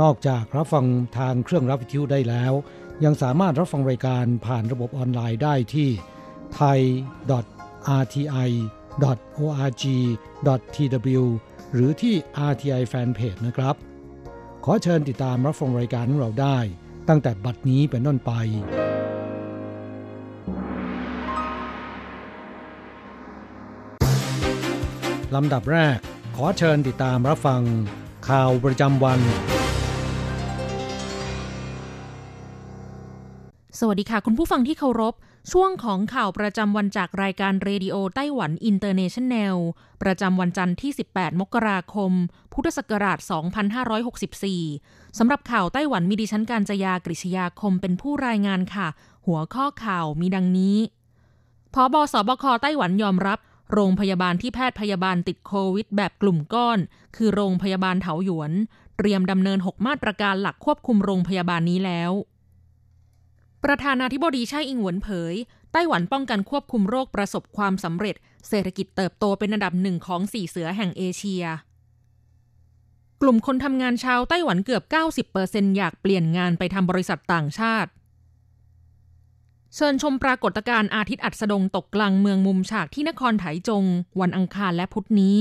นอกจากรับฟังทางเครื่องรับวิทยุได้แล้ว ยังสามารถรับฟังรายการผ่านระบบออนไลน์ได้ที่ thai.rti.org.tw หรือที่ RTI Fanpage นะครับ ขอเชิญติดตามรับฟังรายการของเราได้ ตั้งแต่บัดนี้เป็นต้นไป ลำดับแรก ขอเชิญติดตามรับฟังข่าวประจำวัน สวัสดีค่ะ คุณผู้ฟังที่เคารพ ช่วงของข่าวประจำวันจากรายการเรดิโอไต้หวันอินเตอร์เนชันแนล ประจำวันจันทร์ที่ 18 มกราคม พุทธศักราช 2564 สำหรับข่าวไต้หวันมีดิฉันการจยากริชยาคมเป็นผู้รายงานค่ะ หัวข้อข่าวมีดังนี้พอบสบคไต้หวันยอมรับ โรงพยาบาลที่แพทย์พยาบาลติดโควิด แบบกลุ่มก้อน คือโรงพยาบาลเถาหยวน เตรียมดำเนิน 6 มาตรการหลักควบคุมโรงพยาบาลนี้แล้ว ประธานาธิบดีไช่อิงหวนเผย ไต้หวันป้องกันควบคุมโรคประสบความสำเร็จ เศรษฐกิจเติบโตเป็นอันดับหนึ่งของสี่เสือแห่งเอเชีย กลุ่มคนทำงานชาวไต้หวันเกือบ 90%อยากเปลี่ยนงานไปทำบริษัทต่างชาติ เชิญชมปรากฏการณ์อาทิตย์อัสดงตกกลางเมืองมุมฉากที่นครไถจง วันอังคารและพุธนี้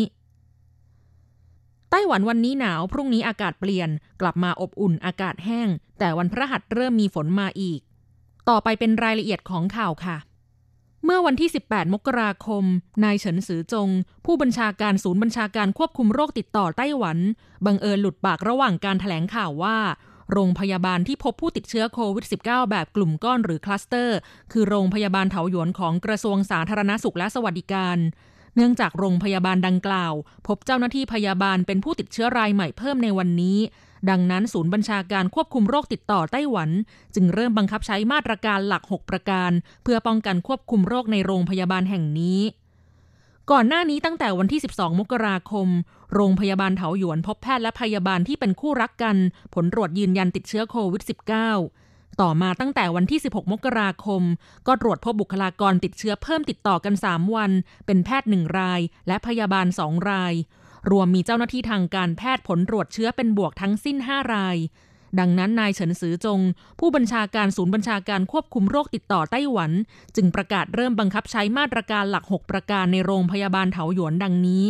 ไต้หวันวันนี้หนาว พรุ่งนี้อากาศเปลี่ยน กลับมาอบอุ่นอากาศแห้ง แต่วันพระหัสเริ่มมีฝนมาอีก ต่อไปเป็นรายละเอียดของข่าวค่ะ เมื่อวันที่ 18 มกราคม นายเฉินซือจง ผู้บัญชาการศูนย์บัญชาการควบคุมโรคติดต่อไต้หวัน บังเอิญหลุดปากระหว่างการถแถลงข่าวว่า โรงพยาบาลที่พบผู้ติดเชื้อโควิด -19 แบบกลุ่มก้อนหรือคลัสเตอร์ คือโรงพยาบาลเถาหยวนของกระทรวงสาธารณสุขและสวัสดิการเนื่องจากโรงพยาบาลดังกล่าว พบเจ้าหน้าที่พยาบาลเป็นผู้ติดเชื้อรายใหม่เพิ่มในวันนี้ ดังนั้นศูนย์บัญชาการควบคุมโรคติดต่อไต้หวัน จึงเริ่มบังคับใช้มาตรการหลัก 6 ประการ เพื่อป้องกันควบคุมโรคในโรงพยาบาลแห่งนี้ ก่อนหน้านี้ตั้งแต่วันที่ 12 มกราคม โรงพยาบาลเถาหยวนพบแพทย์และพยาบาลที่เป็นคู่รักกัน ผลตรวจยืนยันติดเชื้อโควิด -19 ต่อมาตั้งแต่วันที่ 16 มกราคม ก็ตรวจพบบุคลากรติดเชื้อเพิ่มติดต่อกัน 3 วัน เป็นแพทย์ 1 ราย และพยาบาล 2 ราย รวมมีเจ้าหน้าที่ทางการแพทย์ผลตรวจเชื้อเป็นบวกทั้งสิ้น 5 ราย ดังนั้นนายเฉินซือจง ผู้บัญชาการศูนย์บัญชาการควบคุมโรคติดต่อไต้หวัน จึงประกาศเริ่มบังคับใช้มาตรการหลัก 6 ประการในโรงพยาบาลเถาหยวนดังนี้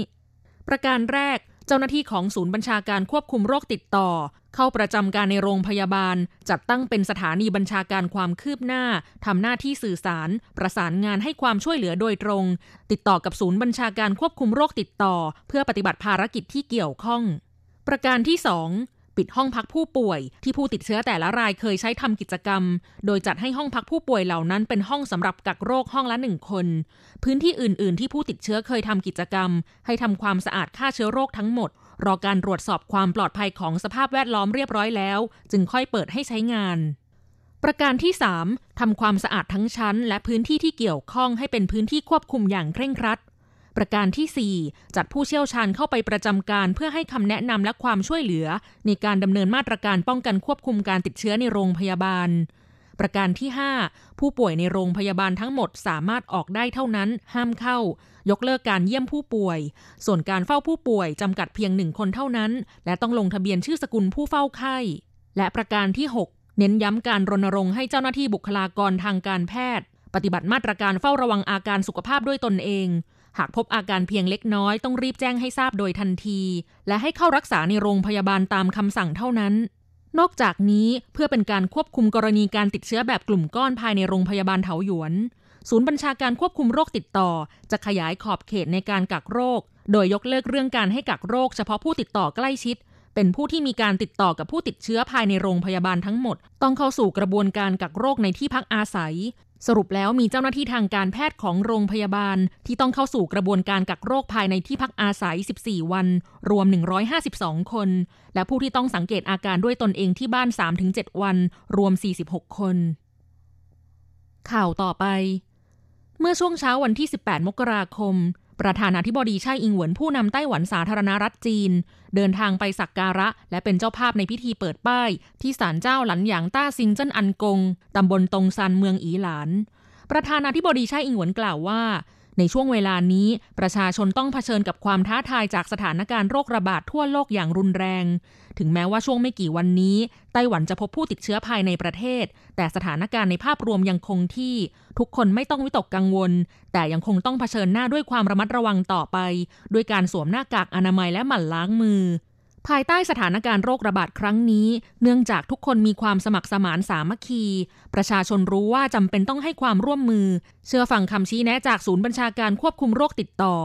ประการแรก เจ้าหน้าที่ของศูนย์บัญชาการควบคุมโรคติดต่อ เข้าประจำการในโรงพยาบาล จัดตั้งเป็นสถานีบัญชาการความคืบหน้าทำหน้าที่สื่อสาร ประสานงานให้ความช่วยเหลือโดยตรง ติดต่อกับศูนย์บัญชาการควบคุมโรคติดต่อ เพื่อปฏิบัติภารกิจที่เกี่ยวข้อง ประการที่ 2 ปิดห้องพักผู้ป่วย ที่ผู้ติดเชื้อแต่ละรายเคยใช้ทำกิจกรรม โดยจัดให้ห้องพักผู้ป่วยเหล่านั้นเป็นห้องสำหรับกักโรคห้องละหนึ่งคน พื้นที่อื่น ๆ ที่ผู้ติดเชื้อเคยทำกิจกรรม ให้ทำความสะอาดฆ่าเชื้อโรคทั้งหมด รอการตรวจสอบความปลอดภัยของสภาพแวดล้อมเรียบร้อยแล้ว จึงค่อยเปิดให้ใช้งานประการที่ 3ทำความสะอาดทั้งชั้น และพื้นที่ที่เกี่ยวข้องให้เป็นพื้นที่ควบคุมอย่างเคร่งครัด ประการที่ 4 จัดผู้เชี่ยวชาญเข้าไปประจำการเพื่อให้คำแนะนำและความช่วยเหลือ ในการดำเนินมาตรการป้องกันควบคุมการติดเชื้อในโรงพยาบาล ประการที่ 5 ผู้ป่วยในโรงพยาบาลทั้งหมดสามารถออกได้เท่านั้น ห้ามเข้า ยกเลิกการเยี่ยมผู้ป่วย ส่วนการเฝ้าผู้ป่วยจำกัดเพียงหนึ่งคนเท่านั้น และต้องลงทะเบียนชื่อสกุลผู้เฝ้าไข้ และประการที่ 6 เน้นย้ำการรณรงค์ให้เจ้าหน้าที่บุคลากรทางการแพทย์ ปฏิบัติมาตรการเฝ้าระวังอาการสุขภาพด้วยตนเอง หากพบอาการเพียงเล็กน้อยต้องรีบแจ้งให้ทราบโดยทันที และให้เข้ารักษาในโรงพยาบาลตามคำสั่งเท่านั้น นอกจากนี้เพื่อเป็นการควบคุมกรณีการติดเชื้อแบบกลุ่มก้อนภายในโรงพยาบาลเถาหยวน ศูนย์บัญชาการควบคุมโรคติดต่อ จะขยายขอบเขตในการกักโรค โดยยกเลิกเรื่องการให้กักโรคเฉพาะผู้ติดต่อใกล้ชิด เป็นผู้ที่มีการติดต่อกับผู้ติดเชื้อภายในโรงพยาบาลทั้งหมด ต้องเข้าสู่กระบวนการกักโรคในที่พักอาศัย สรุปแล้วมีเจ้าหน้าที่ทางการแพทย์ของโรงพยาบาล ที่ต้องเข้าสู่กระบวนการกักโรคภายในที่พักอาศัย 14 วัน รวม 152 คน และผู้ที่ต้องสังเกตอาการด้วยตนเองที่บ้าน 3-7 วัน รวม 46 คน ข่าวต่อไป เมื่อช่วงเช้าวันที่ 18 มกราคม ประธานาธิบดีไช่อิงเหวินผู้นำไต้หวันสาธารณรัฐจีน เดินทางไปสักการะ และเป็นเจ้าภาพในพิธีเปิดป้าย ที่ศาลเจ้าหลันหยางต้าซิงเจิ้นอันกงตำบลตงซันเมืองอีหลาน ประธานาธิบดีไช่อิงเหวินกล่าวว่า ในช่วงเวลานี้ ประชาชนต้องเผชิญกับความท้าทายจากสถานการณ์โรคระบาดทั่วโลกอย่างรุนแรง ถึงแม้ว่าช่วงไม่กี่วันนี้ ไต้หวันจะพบผู้ติดเชื้อภายในประเทศ แต่สถานการณ์ในภาพรวมยังคงที่ ทุกคนไม่ต้องวิตกกังวล แต่ยังคงต้องเผชิญหน้าด้วยความระมัดระวังต่อไป ด้วยการสวมหน้ากากอนามัยและหมั่นล้างมือ ภายใต้สถานการณ์โรคระบาดครั้งนี้ เนื่องจากทุกคนมีความสมัครสมานสามัคคี ประชาชนรู้ว่าจำเป็นต้องให้ความร่วมมือ เชื่อฟังคำชี้แนะจากศูนย์บัญชาการควบคุมโรคติดต่อ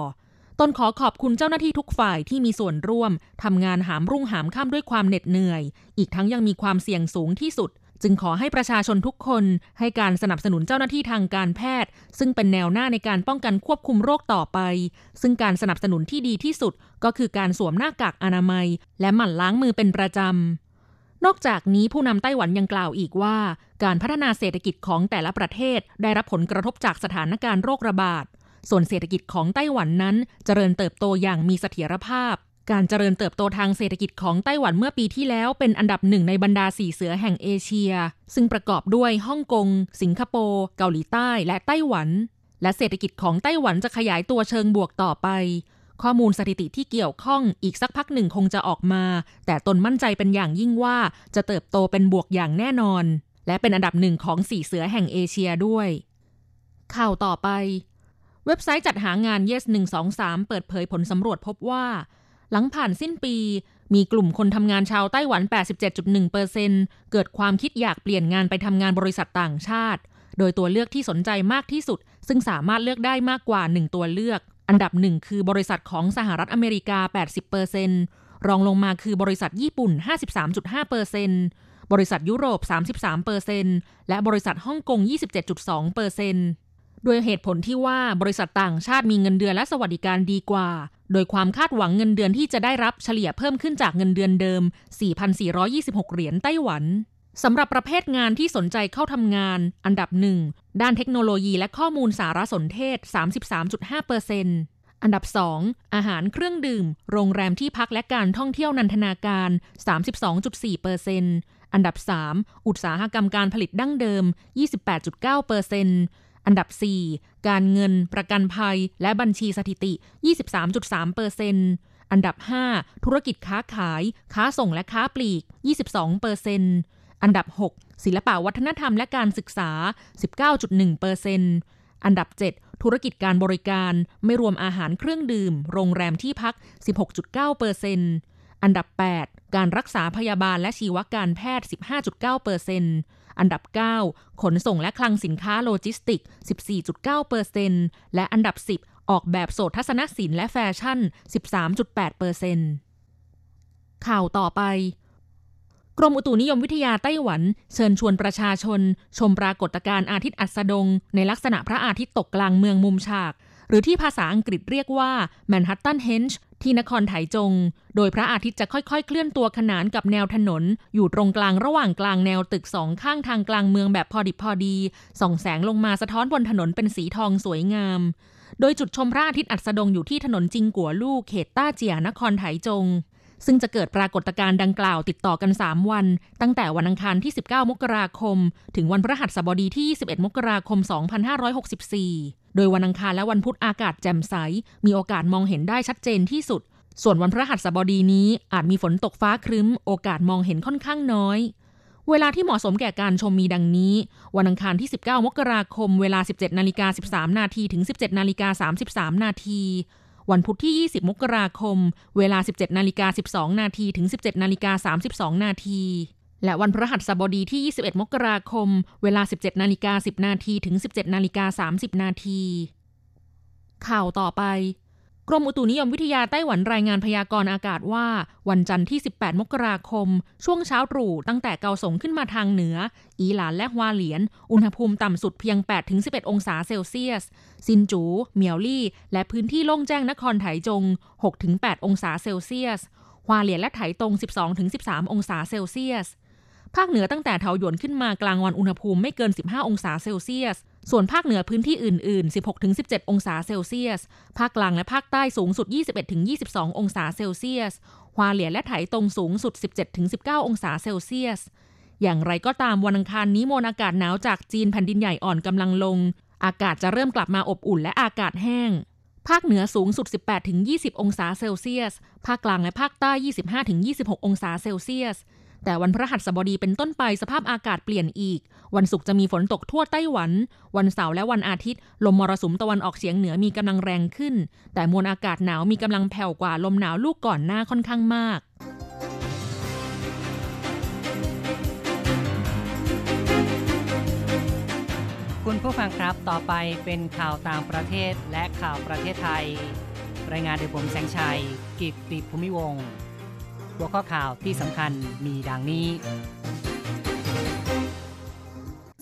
ตนขอขอบคุณเจ้าหน้าที่ทุกฝ่ายที่มีส่วนร่วมทำงานหามรุ่งหามค่ำด้วยความเหน็ดเหนื่อย อีกทั้งยังมีความเสี่ยงสูงที่สุด จึงขอให้ประชาชนทุกคนให้การสนับสนุนเจ้าหน้าที่ทางการแพทย์ ซึ่งเป็นแนวหน้าในการป้องกันควบคุมโรคต่อไป ซึ่งการสนับสนุนที่ดีที่สุดก็คือการสวมหน้ากากอนามัย และหมั่นล้างมือเป็นประจำนอกจากนี้ผู้นำไต้หวันยังกล่าวอีกว่า การพัฒนาเศรษฐกิจของแต่ละประเทศ ได้รับผลกระทบจากสถานการณ์โรคระบาด ส่วนเศรษฐกิจของไต้หวันนั้นเจริญเติบโตอย่างมีเสถียรภาพ การเจริญเติบโตทางเศรษฐกิจของไต้หวันเมื่อปีที่แล้วเป็นอันดับหนึ่งในบรรดาสี่เสือแห่งเอเชีย ซึ่งประกอบด้วยฮ่องกง สิงคโปร์ เกาหลีใต้ และไต้หวัน และเศรษฐกิจของไต้หวันจะขยายตัวเชิงบวกต่อไป ข้อมูลสถิติที่เกี่ยวข้องอีกสักพักหนึ่งคงจะออกมา แต่ตนมั่นใจเป็นอย่างยิ่งว่าจะเติบโตเป็นบวกอย่างแน่นอน และเป็นอันดับหนึ่งของสี่เสือแห่งเอเชียด้วย ข่าวต่อไป เว็บไซต์จัดหางาน Yes 123เปิดเผยผลสำรวจพบว่า หลังผ่านสิ้นปี มีกลุ่มคนทำงานชาวไต้หวัน 87.1%เเกิดความคิดอยากเปลี่ยนงานไปทำงานบริษัทต่างชาติ โดยตัวเลือกที่สนใจมากที่สุด ซึ่งสามารถเลือกได้มากกว่า 1 ตัวเลือก อันดับหนึ่งคือบริษัทของสหรัฐอเมริกา 80%รองลงมาคือบริษัทญี่ปุ่น 53.5%บริษัทยุโรป 33%และบริษัทฮ่องกง 27.2% ดยเหตุผลที่ว่าบริษัทต่างชาติมีเงินเดือนและสวัสดิการดีกว่า โดยความคาดหวังเงินเดือนที่จะได้รับเฉลี่ยเพิ่มขึ้นจากเงินเดือนเดิม 4,426 เหรียญไต้หวันสำหรับประเภทงานที่สนใจเข้าทำงาน อันดับหนึ่งด้านเทคโนโลยีและข้อมูลสารสนเทศ 33.5%อันดับ 2 อาหารเครื่องดื่ม โรงแรมที่พักและการท่องเที่ยวนันทนาการ 32.4%อันดับ 3 อุตสาหกรรมการผลิตดั้งเดิม 28.9%อันันดับ 4 การเงิน ประกันภัย และบัญชีสถิติ 23.3%อันดับ 5 ธุรกิจค้าขาย ค้าส่งและค้าปลีก 22%อันดับ 6 ศิลปะวัฒนธรรมและการศึกษา 19.1%อันดับ 7 ธุรกิจการบริการไม่รวมอาหารเครื่องดื่ม โรงแรมที่พัก 16.9%อันดับ 8 การรักษาพยาบาลและชีวการแพทย์ 15.9%อัน อันดับ 9 ขนส่งและคลังสินค้าโลจิสติก 14.9%และอันดับ 10 ออกแบบโสตทัศนศิลป์และแฟชั่น 13.8%ข่าวต่อไป กรมอุตุนิยมวิทยาไต้หวัน เชิญชวนประชาชน ชมปรากฏการณ์อาทิตย์อัสดง ในลักษณะพระอาทิตย์ตกกลางเมืองมุมฉาก หรือที่ภาษาอังกฤษเรียกว่าแมนฮัตตันเฮนช์ที่นครไถจง โดยพระอาทิตย์จะค่อยๆ เคลื่อนตัวขนานกับแนวถนน อยู่ตรงกลางระหว่างกลางแนวตึกสองข้างทางกลางเมืองแบบพอดิบพอดี ส่องแสงลงมาสะท้อนบนถนนเป็นสีทองสวยงาม โดยจุดชมพระอาทิตย์อัสดงอยู่ที่ถนนจิงกัวลู่เขตต้าเจียนครไถจง ซึ่งจะเกิดปรากฏการณ์ดังกล่าวติดต่อกัน 3 วัน ตั้งแต่วันอังคารที่ 19 มกราคม ถึงวันพฤหัสบดีที่ 21 มกราคม 2564 โดยวันอังคารและวันพุธอากาศแจ่มใส มีโอกาสมองเห็นได้ชัดเจนที่สุด ส่วนวันพฤหัสบดีนี้อาจมีฝนตกฟ้าครึ้ม โอกาสมองเห็นค่อนข้างน้อย เวลาที่เหมาะสมแก่การชมมีดังนี้ วันอังคารที่ 19 มกราคม เวลา 17นาฬิกา13 นาทีถึง 17นาฬิกา33 นาทีวันพุธที่ 20 มกราคม เวลา 17นาฬิกา12 นาทีถึง 17นาฬิกา32 นาที และวันพฤหัสบดีที่ 21 มกราคม เวลา 17 นาฬิกา 10 นาทีถึง 17 นาฬิกา 30 นาที ข่าวต่อไป กรมอุตุนิยมวิทยาไต้หวันรายงานพยากรณ์อากาศว่า วันจันทร์ที่ 18 มกราคม ช่วงเช้าตรู่ตั้งแต่เกาสงขึ้นมาทางเหนือ อีหลานและฮวาเหลียน อุณหภูมิต่ำสุดเพียง 8-11 องศาเซลเซียส ซินจูเมียวลี่ และพื้นที่โล่งแจ้งนครไถจง 6-8 องศาเซลเซียสฮวาเหลียนและไถตง12-13 องศาเซลเซียส ภาคเหนือตั้งแต่เทาหยวนขึ้นมากลางวันอุณหภูมิไม่เกิน 15 องศาเซลเซียส ส่วนภาคเหนือพื้นที่อื่น ๆ 16-17 องศาเซลเซียส ภาคกลางและภาคใต้สูงสุด 21-22 องศาเซลเซียสฮวาเหลียและไถตรงสูงสุด 17-19 องศาเซลเซียส อย่างไรก็ตามวันอังคารนี้มวลอากาศหนาวจากจีนแผ่นดินใหญ่อ่อนกำลังลง อากาศจะเริ่มกลับมาอบอุ่นและอากาศแห้งภาคเหนือสูงสุด 18-20 องศาเซลเซียส ภาคกลางและภาคใต้ 25-26 องศาเซลเซียส แต่วันพฤหัสบดีเป็นต้นไปสภาพอากาศเปลี่ยนอีก วันศุกร์จะมีฝนตกทั่วไต้หวัน วันเสาร์และวันอาทิตย์ ลมมรสุมตะวันออกเฉียงเหนือมีกำลังแรงขึ้น แต่มวลอากาศหนาวมีกำลังแผ่วกว่าลมหนาวลูกก่อนหน้าค่อนข้างมากคุณผู้ฟังครับ ต่อไปเป็นข่าวต่างประเทศและข่าวประเทศไทย รายงานโดยผมแสงชัย กิตติภูมิวงศ์ หัวข้อข่าวที่สำคัญมีดังนี้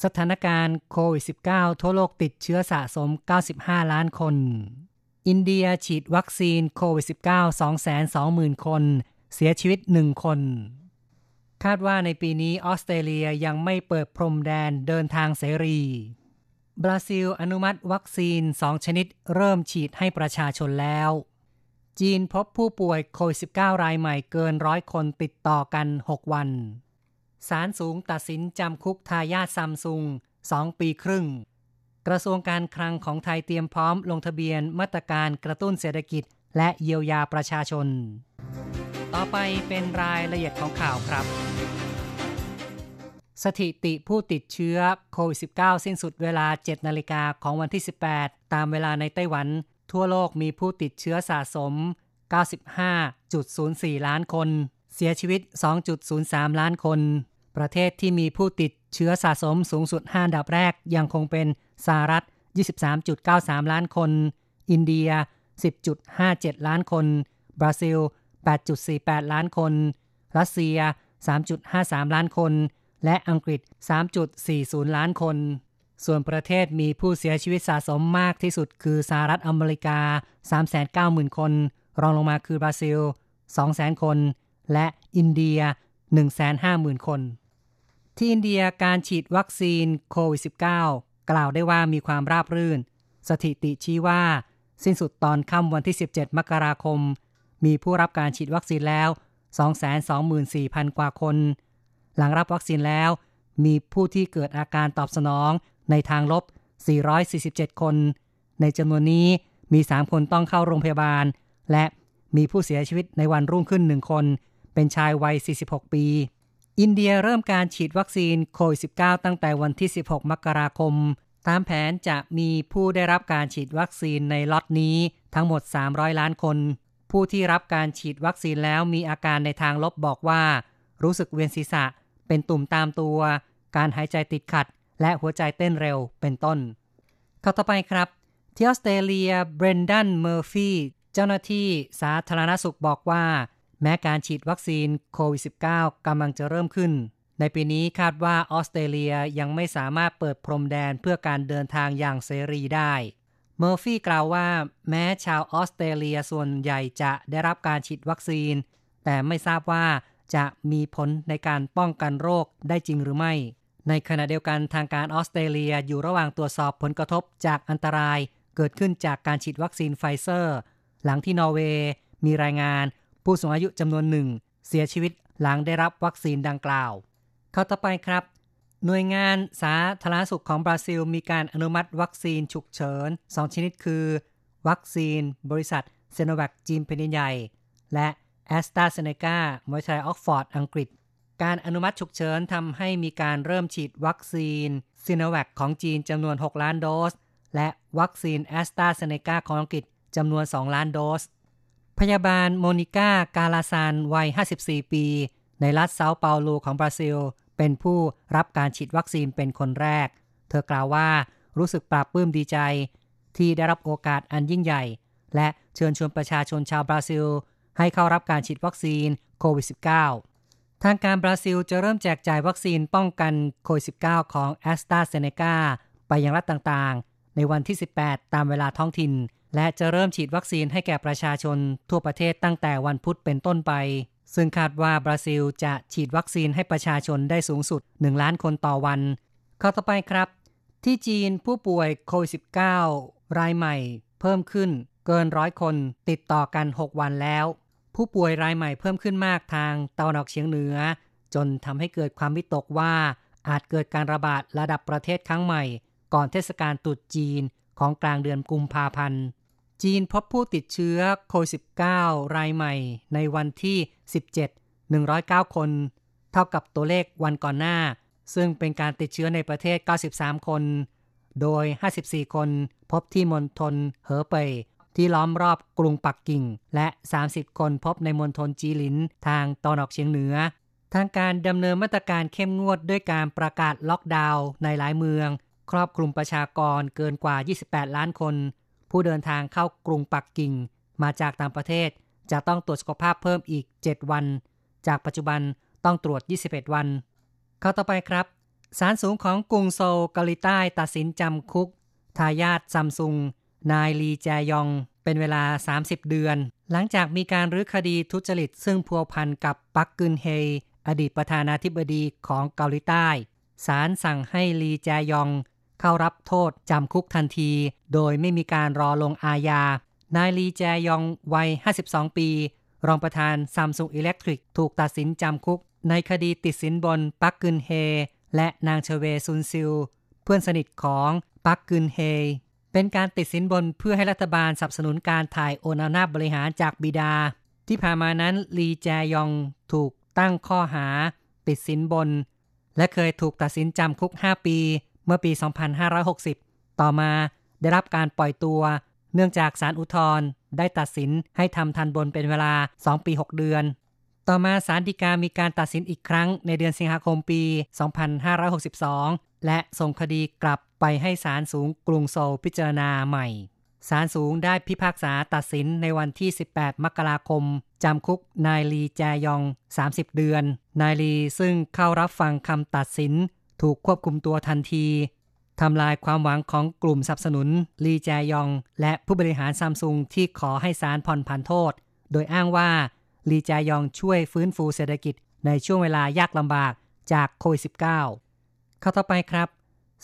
สถานการณ์โควิด -19 ทั่วโลกติดเชื้อสะสม 95 ล้านคน อินเดียฉีดวัคซีนโควิด -19 220,000 คน เสียชีวิต 1 คน คาดว่าในปีนี้ออสเตรเลียยังไม่เปิดพรมแดนเดินทางเสรี บราซิลอนุมัติวัคซีน 2 ชนิดเริ่มฉีดให้ประชาชนแล้ว จีนพบผู้ป่วยโควิด -19 รายใหม่เกินร้อยคนติดต่อกัน 6 วัน ศาลสูงตัดสินจำคุกทายาทซัมซุง 2 ปีครึ่ง กระทรวงการคลังของไทยเตรียมพร้อมลงทะเบียนมาตรการกระตุ้นเศรษฐกิจ และเยียวยาประชาชน ต่อไปเป็นรายละเอียดของข่าวครับ สถิติผู้ติดเชื้อโควิด -19 สิ้นสุดเวลา 7 นาฬิกาของวันที่ 18 ตามเวลาในไต้หวัน ทั่วโลกมีผู้ติดเชื้อสะสม 95.04 ล้านคน เสียชีวิต 2.03 ล้านคน ประเทศที่มีผู้ติดเชื้อสะสมสูงสุด5ดับแรกยังคงเป็นสหรัฐ 23.93 ล้านคน อินเดีย 10.57 ล้านคน บราซิล 8.48 ล้านคน รัสเซีย 3.53 ล้านคน และอังกฤษ 3.40 ล้านคน ส่วนประเทศมีผู้เสียชีวิตสะสมมากที่สุดคือสหรัฐอเมริกา 390,000 คน รองลงมาคือบราซิล 200,000 คน และอินเดีย 150,000 คน ที่อินเดียการฉีดวัคซีนโควิด -19 กล่าวได้ว่ามีความราบรื่น สถิติชี้ว่า สิ้นสุดตอนค่ำวันที่ 17 มกราคม มีผู้รับการฉีดวัคซีนแล้ว 224,000 กว่าคน หลังรับวัคซีนแล้ว มีผู้ที่เกิดอาการตอบสนอง ในทางลบ 447 คน ในจำนวนนี้มี 3 คนต้องเข้าโรงพยาบาล และมีผู้เสียชีวิตในวันรุ่งขึ้น 1 คน เป็นชายวัย 46 ปี อินเดียเริ่มการฉีดวัคซีนโควิด -19 ตั้งแต่วันที่ 16 มกราคม ตามแผนจะมีผู้ได้รับการฉีดวัคซีนในล็อตนี้ทั้งหมด 300 ล้านคน ผู้ที่รับการฉีดวัคซีนแล้วมีอาการในทางลบบอกว่า รู้สึกเวียนศีรษะ เป็นตุ่มตามตัว การหายใจติดขัด และหัวใจเต้นเร็วเป็นต้นข่าวต่อไปครับ ที่ออสเตรเลียเบรนดันเมอร์ฟีเจ้าหน้าที่สาธารณสุขบอกว่า แม้การฉีดวัคซีนโควิด -19 กำลังจะเริ่มขึ้น ในปีนี้คาดว่าออสเตรเลียยังไม่สามารถเปิดพรมแดนเพื่อการเดินทางอย่างเสรีได้เมอร์ฟี่กล่าวว่าแม้ชาวออสเตรเลียส่วนใหญ่จะได้รับการฉีดวัคซีน แต่ไม่ทราบว่าจะมีผลในการป้องกันโรคได้จริงหรือไม่ ในขณะเดียวกันทางการออสเตรเลียอยู่ระหว่างตรวจสอบผลกระทบจากอันตราย เกิดขึ้นจากการฉีดวัคซีนไฟเซอร์ หลังที่นอร์เวย์มีรายงาน ผู้สูงอายุจำนวนหนึ่ง เสียชีวิตหลังได้รับวัคซีนดังกล่าว ข่าวต่อไปครับ หน่วยงานสาธารณสุขของบราซิล มีการอนุมัติวัคซีนฉุกเฉิน 2 ชนิดคือ วัคซีน บริษัทซิโนแวคจีนแผ่นดินใหญ่ และแอสตราเซเนกาบริษัทออกซ์ฟอร์ดอังกฤษ การอนุมัติฉุกเฉินทำให้มีการเริ่มฉีดวัคซีนซิโนแวคของจีนจำนวน 6 ล้านโดส และวัคซีนแอสตราเซเนกาของอังกฤษจำนวน 2 ล้านโดส พยาบาลโมนิก้ากาลาซานวัย 54 ปี ในรัฐเซาเปาโลของบราซิล เป็นผู้รับการฉีดวัคซีนเป็นคนแรก เธอกล่าวว่ารู้สึกปราบปลื้มดีใจ ที่ได้รับโอกาสอันยิ่งใหญ่ และเชิญชวนประชาชนชาวบราซิล ให้เข้ารับการฉีดวัคซีนโควิด -19 ทางการบราซิลจะเริ่มแจกจ่ายวัคซีนป้องกันโควิด -19 ของแอสตราเซเนกาไปยังรัฐต่างๆ ในวันที่ 18 ตามเวลาท้องถิ่น และจะเริ่มฉีดวัคซีนให้แก่ประชาชนทั่วประเทศตั้งแต่วันพุธเป็นต้นไป ซึ่งคาดว่าบราซิลจะฉีดวัคซีนให้ประชาชนได้สูงสุด 1 ล้านคนต่อวัน ข้อต่อไปครับ ที่จีนผู้ป่วยโควิด -19 รายใหม่ เพิ่มขึ้นเกินร้อยคนติดต่อกัน 6 วันแล้ว ผู้ป่วยรายใหม่เพิ่มขึ้นมากทางตะวันออกเฉียงเหนือ จนทำให้เกิดความวิตกว่าอาจเกิดการระบาดระดับประเทศครั้งใหม่ ก่อนเทศกาลตรุษจีนของกลางเดือนกุมภาพันธ์ จีนพบผู้ติดเชื้อโควิด -19 รายใหม่ในวันที่ 17 109 คน เท่ากับตัวเลขวันก่อนหน้า ซึ่งเป็นการติดเชื้อในประเทศ 93 คน โดย 54 คนพบที่มณฑลเหอเป่ย ที่ล้อมรอบกรุงปักกิ่ง และ 30 คนพบในมณฑลจีหลินทางตอนออกเฉียงเหนือ ทางการดำเนินมาตรการเข้มงวดด้วยการประกาศล็อกดาวน์ในหลายเมือง ครอบคลุมประชากรเกินกว่า 28 ล้านคน ผู้เดินทางเข้ากรุงปักกิ่ง มาจากต่างประเทศ จะต้องตรวจสุขภาพเพิ่มอีก 7 วัน จากปัจจุบันต้องตรวจ 21 วัน เข้าต่อไปครับศาลสูงของกรุงโซลเกาหลีใต้ตัดสินจำคุก ทายาทซัมซุง นายลีแจยองเป็นเวลา 30 เดือน หลังจากมีการรื้อคดีทุจริต ซึ่งพัวพันกับปักกึนเฮ อดีตประธานาธิบดีของเกาหลีใต้ศาลสั่งให้ลีแจยอง เข้ารับโทษจำคุกทันที โดยไม่มีการรอลงอาญา นายลีแจยองวัย 52 ปี รองประธานซัมซุงอิเล็กทริกถูกตัดสินจำคุก ในคดีติดสินบนปักกึนเฮ และนางเชเวซุนซิล เพื่อนสนิทของปักกึนเฮ เป็นการติดสินบนเพื่อให้รัฐบาลสนับสนุนการถ่ายโอนอำนาจบริหารจากบิดา ที่ผ่านมานั้นลีแจยองถูกตั้งข้อหา ติดสินบน และเคยถูกตัดสินจำคุก 5 ปี เมื่อปี 2560 ต่อมาได้รับการปล่อยตัว เนื่องจากศาลอุทธรณ์ได้ตัดสินให้ทำทันบนเป็นเวลา 2 ปี 6 เดือน ต่อมาศาลฎีกามีการตัดสินอีกครั้งในเดือนสิงหาคมปี 2562 และส่งคดีกลับ ไปให้ศาลสูงกรุงโซลพิจารณาใหม่ ศาลสูงได้พิพากษาตัดสินในวันที่ 18 มกราคม จำคุกนายลีแจยอง 30 เดือน นายลีซึ่งเข้ารับฟังคำตัดสิน ถูกควบคุมตัวทันทีทำลายความหวังของกลุ่มสนับสนุนลีแจยอง และผู้บริหารซัมซุงที่ขอให้ศาลผ่อนผันโทษ โดยอ้างว่าลีแจยองช่วยฟื้นฟูเศรษฐกิจในช่วงเวลายากลำบากจากโควิด -19 เข้าต่อไปครับ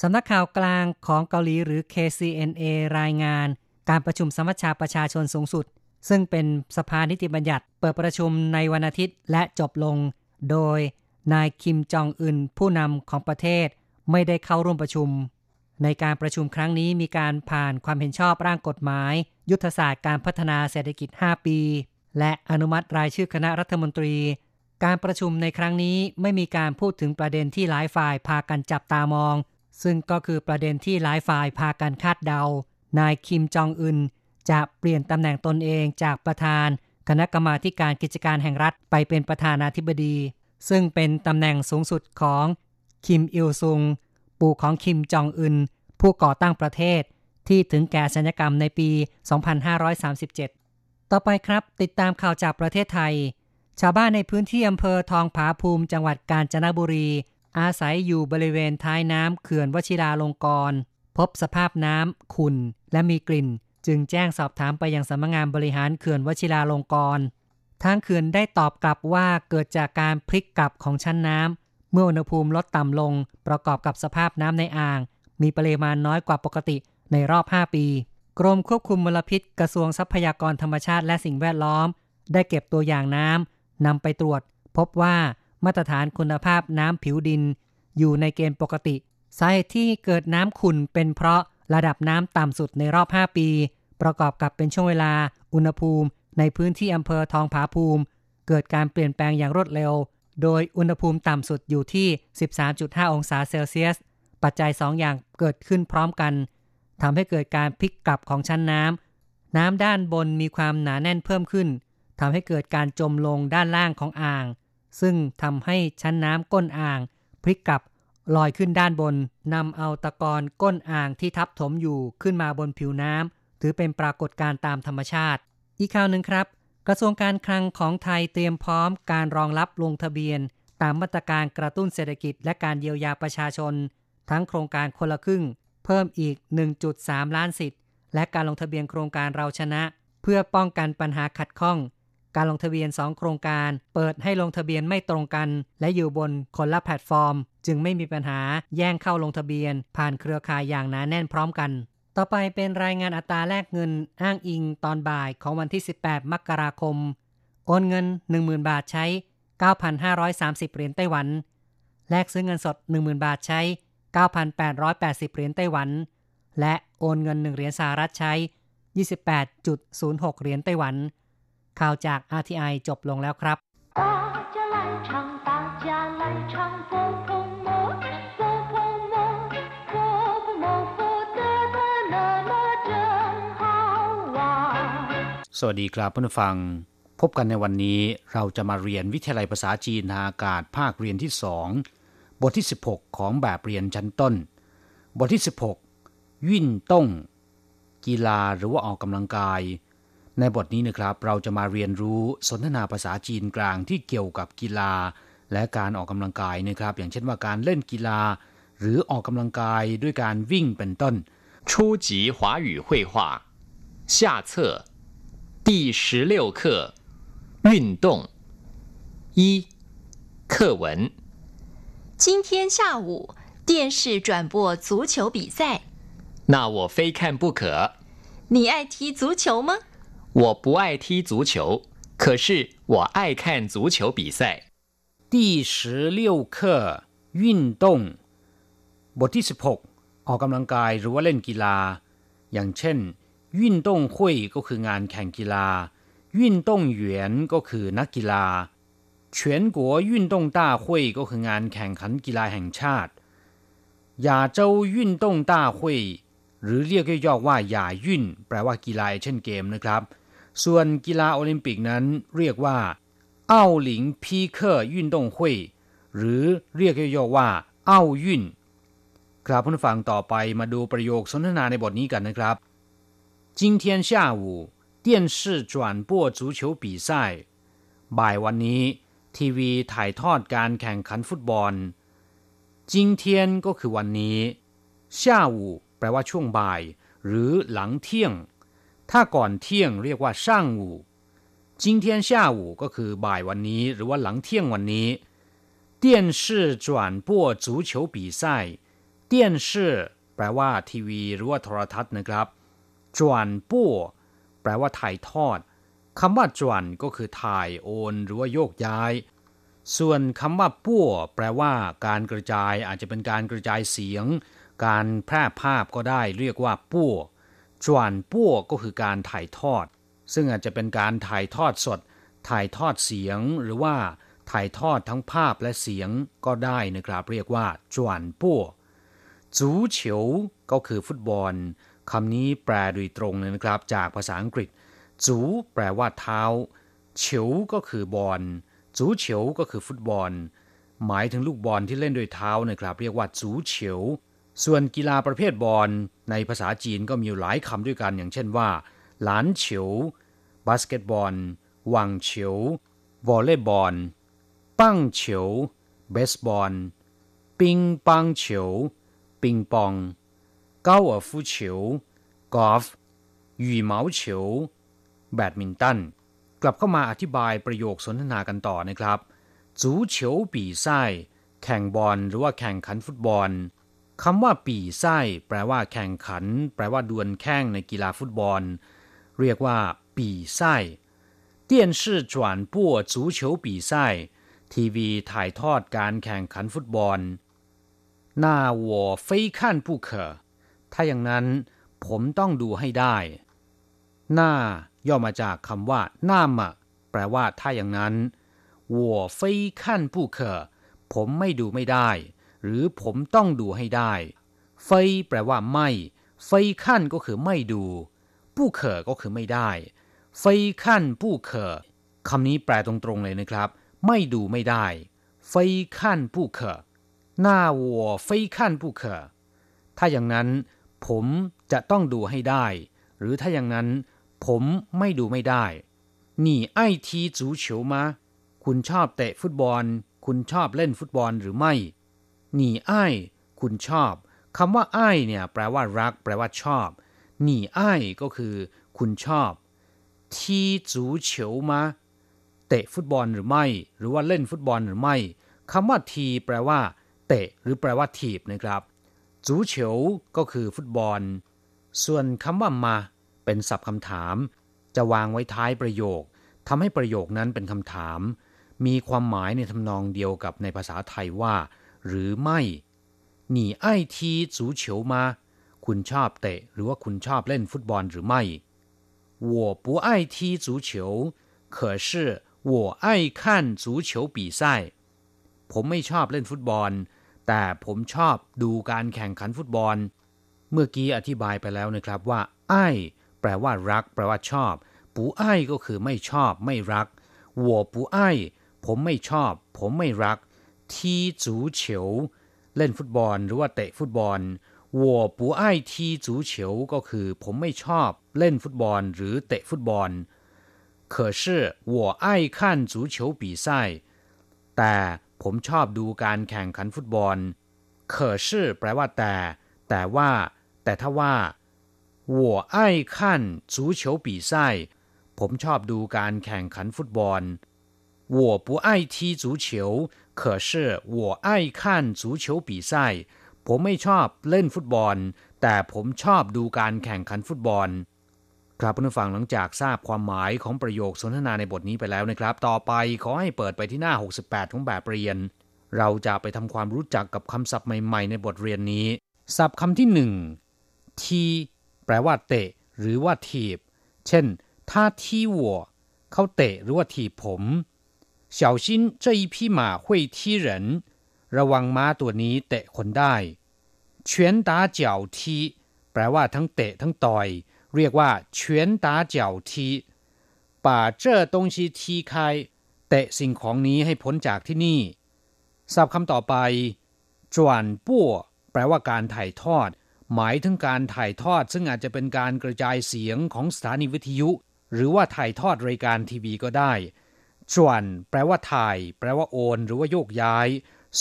สำนักข่าวกลางของเกาหลีหรือ KCNA รายงาน การประชุมสมัชชาประชาชนสูงสุด ซึ่งเป็นสภานิติบัญญัติเปิดประชุมในวันอาทิตย์และจบลง โดยนายคิมจองอึนผู้นำของประเทศ ไม่ได้เข้าร่วมประชุม ในการประชุมครั้งนี้มีการผ่านความเห็นชอบร่างกฎหมาย ยุทธศาสตร์การพัฒนาเศรษฐกิจ 5 ปี และอนุมัติรายชื่อคณะรัฐมนตรี การประชุมในครั้งนี้ไม่มีการพูดถึงประเด็นที่หลายฝ่ายพากันจับตามอง ซึ่งก็คือประเด็นที่หลายฝ่ายพากันคาดเดา นายคิมจองอึนจะเปลี่ยนตำแหน่งตนเองจากประธาน คณะกรรมาการกิจการแห่งรัฐไปเป็นประธานาธิบดี ซึ่งเป็นตำแหน่งสูงสุดของคิมอิลซุง ปู่ของคิมจองอึนผู้ก่อตั้งประเทศ ที่ถึงแก่สัญกรรมในปี 2537 ต่อไปครับติดตามข่าวจากประเทศไทย ชาวบ้านในพื้นที่อำเภอทองผาภูมิจังหวัดกาญจนบุรี อาศัยอยู่บริเวณท้ายน้ำเขื่อนวชิราลงกรณ์พบสภาพน้ำขุ่นและมีกลิ่น จึงแจ้งสอบถามไปยังสำนักงานบริหารเขื่อนวชิราลงกรณ์ทางเขื่อนได้ตอบกลับว่าเกิดจากการพลิกกลับของชั้นน้ำเมื่ออุณหภูมิลดต่ำลง ประกอบกับสภาพน้ำในอ่าง มีปริมาณน้อยกว่าปกติในรอบ 5 ปี กรมควบคุมมลพิษกระทรวงทรัพยากรธรรมชาติและสิ่งแวดล้อม ได้เก็บตัวอย่างน้ำนำไปตรวจ พบว่า มาตรฐานคุณภาพน้ำผิวดิน อยู่ในเกณฑ์ปกติ สาเหตุที่เกิดน้ำขุ่นเป็นเพราะระดับน้ำต่ำสุดในรอบ 5 ปี ประกอบกับเป็นช่วงเวลา อุณหภูมิ ในพื้นที่อำเภอทองผาภูมิ เกิดการเปลี่ยนแปลงอย่างรวดเร็ว โดยอุณหภูมิต่ำสุดอยู่ที่ 13.5 องศาเซลเซียส ปัจจัย 2 อย่างเกิดขึ้นพร้อมกันทำให้เกิดการพลิกกลับของชั้นน้ำ น้ำด้านบนมีความหนาแน่นเพิ่มขึ้นทำให้เกิดการจมลงด้านล่างของอ่าง ซึ่งทำให้ชั้นน้ำก้นอ่าง พลิกกลับลอยขึ้นด้านบนนำเอาตะกอนก้นอ่างที่ทับถมอยู่ขึ้นมาบนผิวน้ำถือเป็นปรากฏการณ์ตามธรรมชาติ อีกข่าวหนึ่งครับ กระทรวงการคลังของไทยเตรียมพร้อมการรองรับลงทะเบียน ตามมาตรการกระตุ้นเศรษฐกิจและการเยียวยาประชาชน ทั้งโครงการคนละครึ่ง เพิ่มอีก 1.3 ล้านสิทธิ์และการลงทะเบียนโครงการเราชนะ เพื่อป้องกันปัญหาขัดข้อง การลงทะเบียน 2 โครงการ เปิดให้ลงทะเบียนไม่ตรงกัน และอยู่บนคนละแพลตฟอร์ม จึงไม่มีปัญหาแย่งเข้าลงทะเบียน ผ่านเครือข่ายอย่างหนาแน่นพร้อมกัน ต่อไปเป็นรายงานอัตราแลกเงินอ้างอิงตอนบ่ายของวันที่ 18 มกราคม โอนเงิน 10,000 บาทใช้ 9,530 เหรียญไต้หวัน แลกซื้อเงินสด 10,000 บาทใช้ 9,880 เหรียญไต้หวัน และโอนเงิน 1 เหรียญสหรัฐใช้ 28.06 เหรียญไต้หวัน ข่าวจาก RTI จบลงแล้วครับสวัสดีครับเพื่อนฟัง พบกันในวันนี้เราจะมาเรียนวิทยาลัยภาษาจีนทางอากาศภาคเรียนที่สองบทที่ 16 ของแบบเรียนชั้นต้น บทที่ 16 วิ่นต้งกีฬาหรือว่าออกกำลังกาย ในบทนี้นะครับ เราจะมาเรียนรู้สนทนาภาษาจีนกลางที่เกี่ยวกับกีฬา และการออกกำลังกายนะครับ อย่างเช่นว่าการเล่นกีฬา หรือออกกำลังกายด้วยการวิ่งเป็นต้น 初级华语绘画下册第十六课运动一课文今天下午电视转播足球比赛，那我非看不可。你爱踢足球吗？ 我不爱踢足球，可是我爱看足球比赛。第十六课运动บทที่ 16 ออกกำลังกายหรือว่าเล่นกีฬา อย่างเช่นวิ่นต้งหุยก็คืองานแข่งกีฬาวิ่นต้งเหวียนก็คือนักกีฬา全国运动大会ก็คืองานแข่งขันกีฬาแห่งชาติ亚洲运动大会หรือเรียกย่อๆว่าหย่ายุ่นแปลว่ากีฬาเช่นเกมนะครับ ส่วนกีฬาโอลิมปิกนั้นเรียกว่า อ้าวหลิงพีเคอร์ยุ่นตงหุยหรือเรียกย่อๆว่าอ้าวยุ่นครับผู้ฟังต่อไปมาดูประโยคสนทนาในบทนี้กันนะครับ今天下午电视转播足球比赛บ่ายวันนี้ ทีวีถ่ายทอดการแข่งขันฟุตบอล今天ก็คือวันนี้下午แปลว่าช่วงบ่าย หรือหลังเที่ยง ถ้าก่อนเที่ยงเรียกว่าช่างอู่今天下午ก็คือบ่ายวันนี้ หรือว่าหลังเที่ยงวันนี้电视转播足球比赛电视แปลว่าทีวีหรือว่าโทรทัศน์นะครับจวนป้วแปลว่าถ่ายทอดคำว่าจวนก็คือถ่ายโอน หรือว่าโยกย้าย ส่วนคำว่าป้วแปลว่า การกระจายอาจจะเป็นการกระจายเสียง การแพร่ภาพก็ได้เรียกว่าป้ว จวนป้วก็คือการถ่ายทอด ซึ่งอาจจะเป็นการถ่ายทอดสด ถ่ายทอดเสียงหรือว่าถ่ายทอดทั้งภาพและเสียงก็ได้นะครับเรียกว่าจวนป้วจูเฉียวก็คือฟุตบอลคำนี้แปลโดยตรงเลยนะครับ จากภาษาอังกฤษ จูแปลว่าเท้า เฉียวก็คือบอล จูเฉียวก็คือฟุตบอล หมายถึงลูกบอลที่เล่นโดยเท้านะครับ เรียกว่าจูเฉียว ส่วนกีฬาประเภทบอลในภาษาจีนก็มีหลายคำด้วยกันอย่างเช่นว่า 篮球บาสเกตบอล网球วอลเลย์บอล棒球เบสบอล乒乓球ปิงปอง高尔夫球กอล์ฟ羽毛球แบดมินตันกลับเข้ามาอธิบายประโยคสนทนากันต่อนะครับ足球比赛แข่งบอลหรือว่าแข่งขันฟุตบอล คำว่าปีไส้แปลว่าแข่งขัน แปลว่าดวลแข่งในกีฬาฟุตบอล เรียกว่าปีไส้电视转播足球比赛ทีวีถ่ายทอดการแข่งขันฟุตบอล那我非看不可ถ้าอย่างนั้นผมต้องดูให้ได้ หน้าย่อมาจากคำว่าหน้ามะแปลว่าถ้าอย่างนั้น我非看不可ผมไม่ดูไม่ได้ หรือผมต้องดูให้ได้ ไฟแปลว่าไม่ ไฟขั้นก็คือไม่ดูผู้เขอก็คือไม่ได้ ไฟขั้นผู้เขคำนี้แปลตรงๆเลยนะครับ ไม่ดูไม่ได้ ไฟขั้นผู้เขหน้าวัวไฟขั้นผู้เขถ้าอย่างนั้น ผมจะต้องดูให้ได้ หรือถ้าอย่างนั้น ผมไม่ดูไม่ได้นี่ไอทีจูเฉียวมา คุณชอบเตะฟุตบอล คุณชอบเล่นฟุตบอลหรือไม่ 你爱คุณชอบคำว่าไอ้เนี่ยแปลว่ารัก แปลว่าชอบ หนีไอ้ก็คือคุณชอบทีจูเฉียวมาเตะฟุตบอลหรือไม่ หรือว่าเล่นฟุตบอลหรือไม่คำว่าทีแปลว่า เตะ หรือแปลว่าถีบนะครับจูเฉียวก็คือฟุตบอล ส่วนคำว่ามา เป็นศัพท์คำถาม จะวางไว้ท้ายประโยคทำให้ประโยคนั้นเป็นคำถาม มีความหมายในทำนองเดียวกับในภาษาไทยว่า หรือไม่你爱踢足球吗คุณชอบเตะ หรือว่าคุณชอบเล่นฟุตบอลหรือไม่我不爱踢足球可是我爱看足球比赛ผมไม่ชอบเล่นฟุตบอล แต่ผมชอบดูการแข่งขันฟุตบอล เมื่อกี้อธิบายไปแล้วนะครับว่าไอ้แปลว่ารัก แปลว่าชอบปูไอ้ก็คือไม่ชอบ ไม่รัก我不爱ผมไม่ชอบ ผมไม่รัก ทีจูเฉียวเล่นฟุตบอล หรือว่าเตะฟุตบอล我不爱踢足球ก็คือผมไม่ชอบเล่นฟุตบอล หรือเตะฟุตบอล可是我爱看足球比赛แต่ผมชอบดูการแข่งขันฟุตบอล可是แปลว่าแต่ แต่ว่า แต่ถ้าว่า我爱看足球比赛ผมชอบดูการแข่งขันฟุตบอล我不爱踢足球 可是我爱看足球比赛ผมไม่ชอบเล่นฟุตบอล แต่ผมชอบดูการแข่งขันฟุตบอล ครับผู้ฟังหลังจากทราบความหมายของประโยคสนทนาในบทนี้ไปแล้วนะครับ ต่อไปขอให้เปิดไปที่หน้า 68 ของแบบเรียน เราจะไปทำความรู้จักกับคำศัพท์ใหม่ๆ ในบทเรียนนี้ ศัพท์คำที่หนึ่งทีแปลว่าเตะ หรือว่าถีบ เช่นถ้าทีวัวเขาเตะหรือว่าถีบผม 小心这一匹马会踢人ระวังม้าตัวนี้เตะคนได้拳打脚踢แปลว่าทั้งเตะทั้งต่อย เรียกว่า拳打脚踢把这东西踢开เตะสิ่งของนี้ให้พ้นจากที่นี่ศัพท์คำต่อไปจวนปั้วแปลว่าการถ่ายทอด หมายถึงการถ่ายทอด ซึ่งอาจจะเป็นการกระจายเสียงของสถานีวิทยุ หรือว่าถ่ายทอดรายการทีวีก็ได้ จวนแปลว่าถ่าย แปลว่าโอน หรือว่าโยกย้าย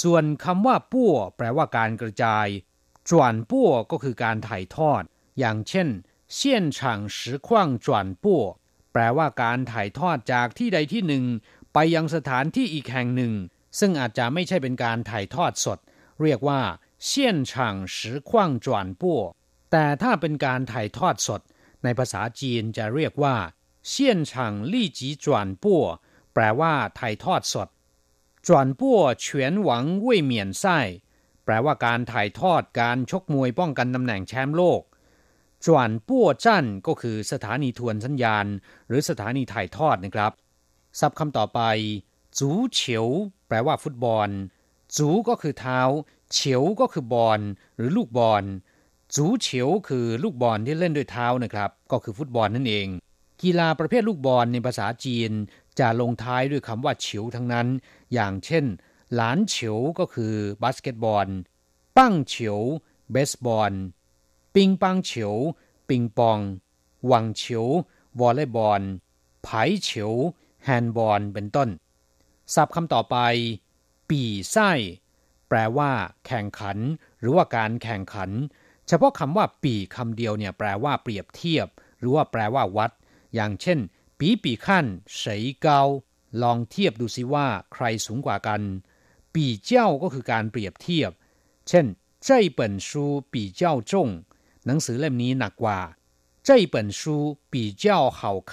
ส่วนคำว่าปั้วแปลว่าการกระจายจวนปั้วก็คือการถ่ายทอด อย่างเช่นเชี่ยนฉางสืคว่างจวนปั้วแปลว่าการถ่ายทอดจากที่ใดที่หนึ่ง ไปยังสถานที่อีกแห่งหนึ่ง ซึ่งอาจจะไม่ใช่เป็นการถ่ายทอดสด เรียกว่าเชี่ยนฉางสืคว่างจวนปั้วแต่ถ้าเป็นการถ่ายทอดสด ในภาษาจีนจะเรียกว่าเชี่ยนฉางลี่จีจวนปั้ว แปลว่าถ่ายทอดสดจวนปัวเฉียนหวังเว่ยเหมียนไส้แปลว่าการถ่ายทอดการชกมวยป้องกันตำแหน่งแชมป์โลกจวนปั้วจั่นก็คือสถานีทวนสัญญาณ หรือสถานีถ่ายทอดนะครับซับคำต่อไป จูเฉียว แปลว่าฟุตบอล จูก็คือเท้า เฉียวก็คือบอล หรือลูกบอล จูเฉียวคือลูกบอลที่เล่นด้วยเท้านะครับ ก็คือฟุตบอลนั่นเอง กีฬาประเภทลูกบอลในภาษาจีน จะลงท้ายด้วยคำว่าเฉียวทั้งนั้น อย่างเช่น 篮球ก็คือบาสเกตบอล 棒球เบสบอล 乒乓球 ปิงปอง网球วอลเลย์บอล排球แฮนด์บอลเป็นต้น ศัพท์คำต่อไป 比赛 แปลว่า แข่งขัน หรือว่าการแข่งขัน เฉพาะคำว่า ปีคำเดียวเนี่ยแปลว่าเปรียบเทียบ หรือว่าแปลว่าวัด อย่างเช่น ปีปีขั้น谁高ลองเทียบดูสิว่าใครสูงกว่ากัน ปีเจ้าก็คือการเปรียบเทียบ เช่น这本书比较重หนังสือเล่มนี้หนักกว่า这本书比较好看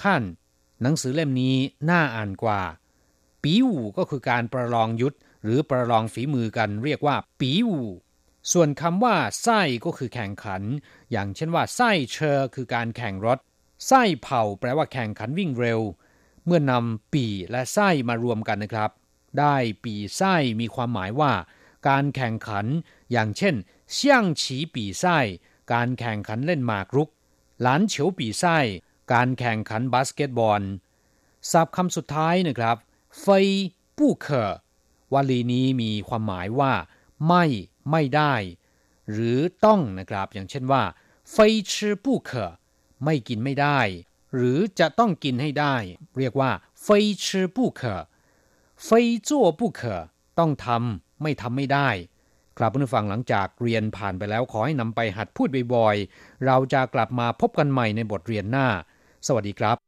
หนังสือเล่มนี้น่าอ่านกว่า ปีอูก็คือการประลองยุทธหรือประลองฝีมือกันเรียกว่า ปีอูส่วนคำว่าไส้ก็คือแข่งขัน อย่างเช่นว่าไส้เชอคือการแข่งรถ 赛跑แปลว่าแข่งขันวิ่งเร็ว เมื่อนำ比 และ 赛มารวมกันนะครับ ได้ 比赛มีความหมายว่า การแข่งขัน อย่างเช่น象棋比赛 การแข่งขันเล่นหมากรุก 篮球比赛 การแข่งขันบาสเกตบอลศัพท์คำสุดท้ายนะครับเฟยปู้เคอวลีนี้มีความหมายว่า ไม่ไม่ได้ หรือต้องนะครับ อย่างเช่นว่าเฟยชื่อปู้เคอ ไม่กินไม่ได้ หรือจะต้องกินให้ได้ เรียกว่า非吃不可非做不可ต้องทำไม่ทำไม่ได้ ครับผู้ฟังหลังจากเรียนผ่านไปแล้วขอให้นำไปหัดพูดบ่อยๆ เราจะกลับมาพบกันใหม่ในบทเรียนหน้า สวัสดีครับ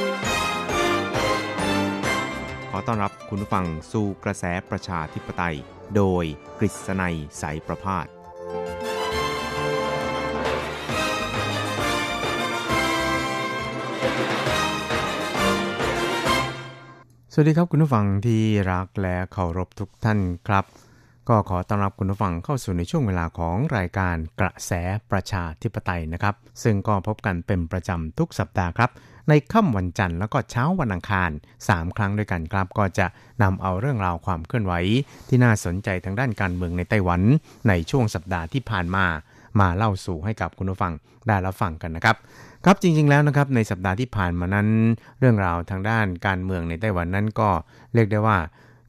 ขอต้อนรับคุณผู้ฟังสู่กระแสประชาธิปไตย โดยกฤษณัยสายประพาสสวัสดีครับคุณผู้ฟังที่รักและเคารพทุกท่านครับ ก็ขอต้อนรับคุณผู้ฟังเข้าสู่ในช่วงเวลาของรายการกระแสประชาธิปไตยนะครับ ซึ่งก็พบกันเป็นประจำทุกสัปดาห์ครับ ในค่ำวันจันทร์แล้วก็เช้าวันอังคาร 3 ครั้งด้วยกันครับ ก็จะนำเอาเรื่องราวความเคลื่อนไหว ที่น่าสนใจทางด้านการเมืองในไต้หวัน ในช่วงสัปดาห์ที่ผ่านมา มาเล่าสู่ให้กับคุณผู้ฟังได้รับฟังกันนะครับครับจริงๆแล้วนะครับในสัปดาห์ที่ผ่านมานั้น เรื่องราวทางด้านการเมืองในไต้หวันนั้นก็เรียกได้ว่า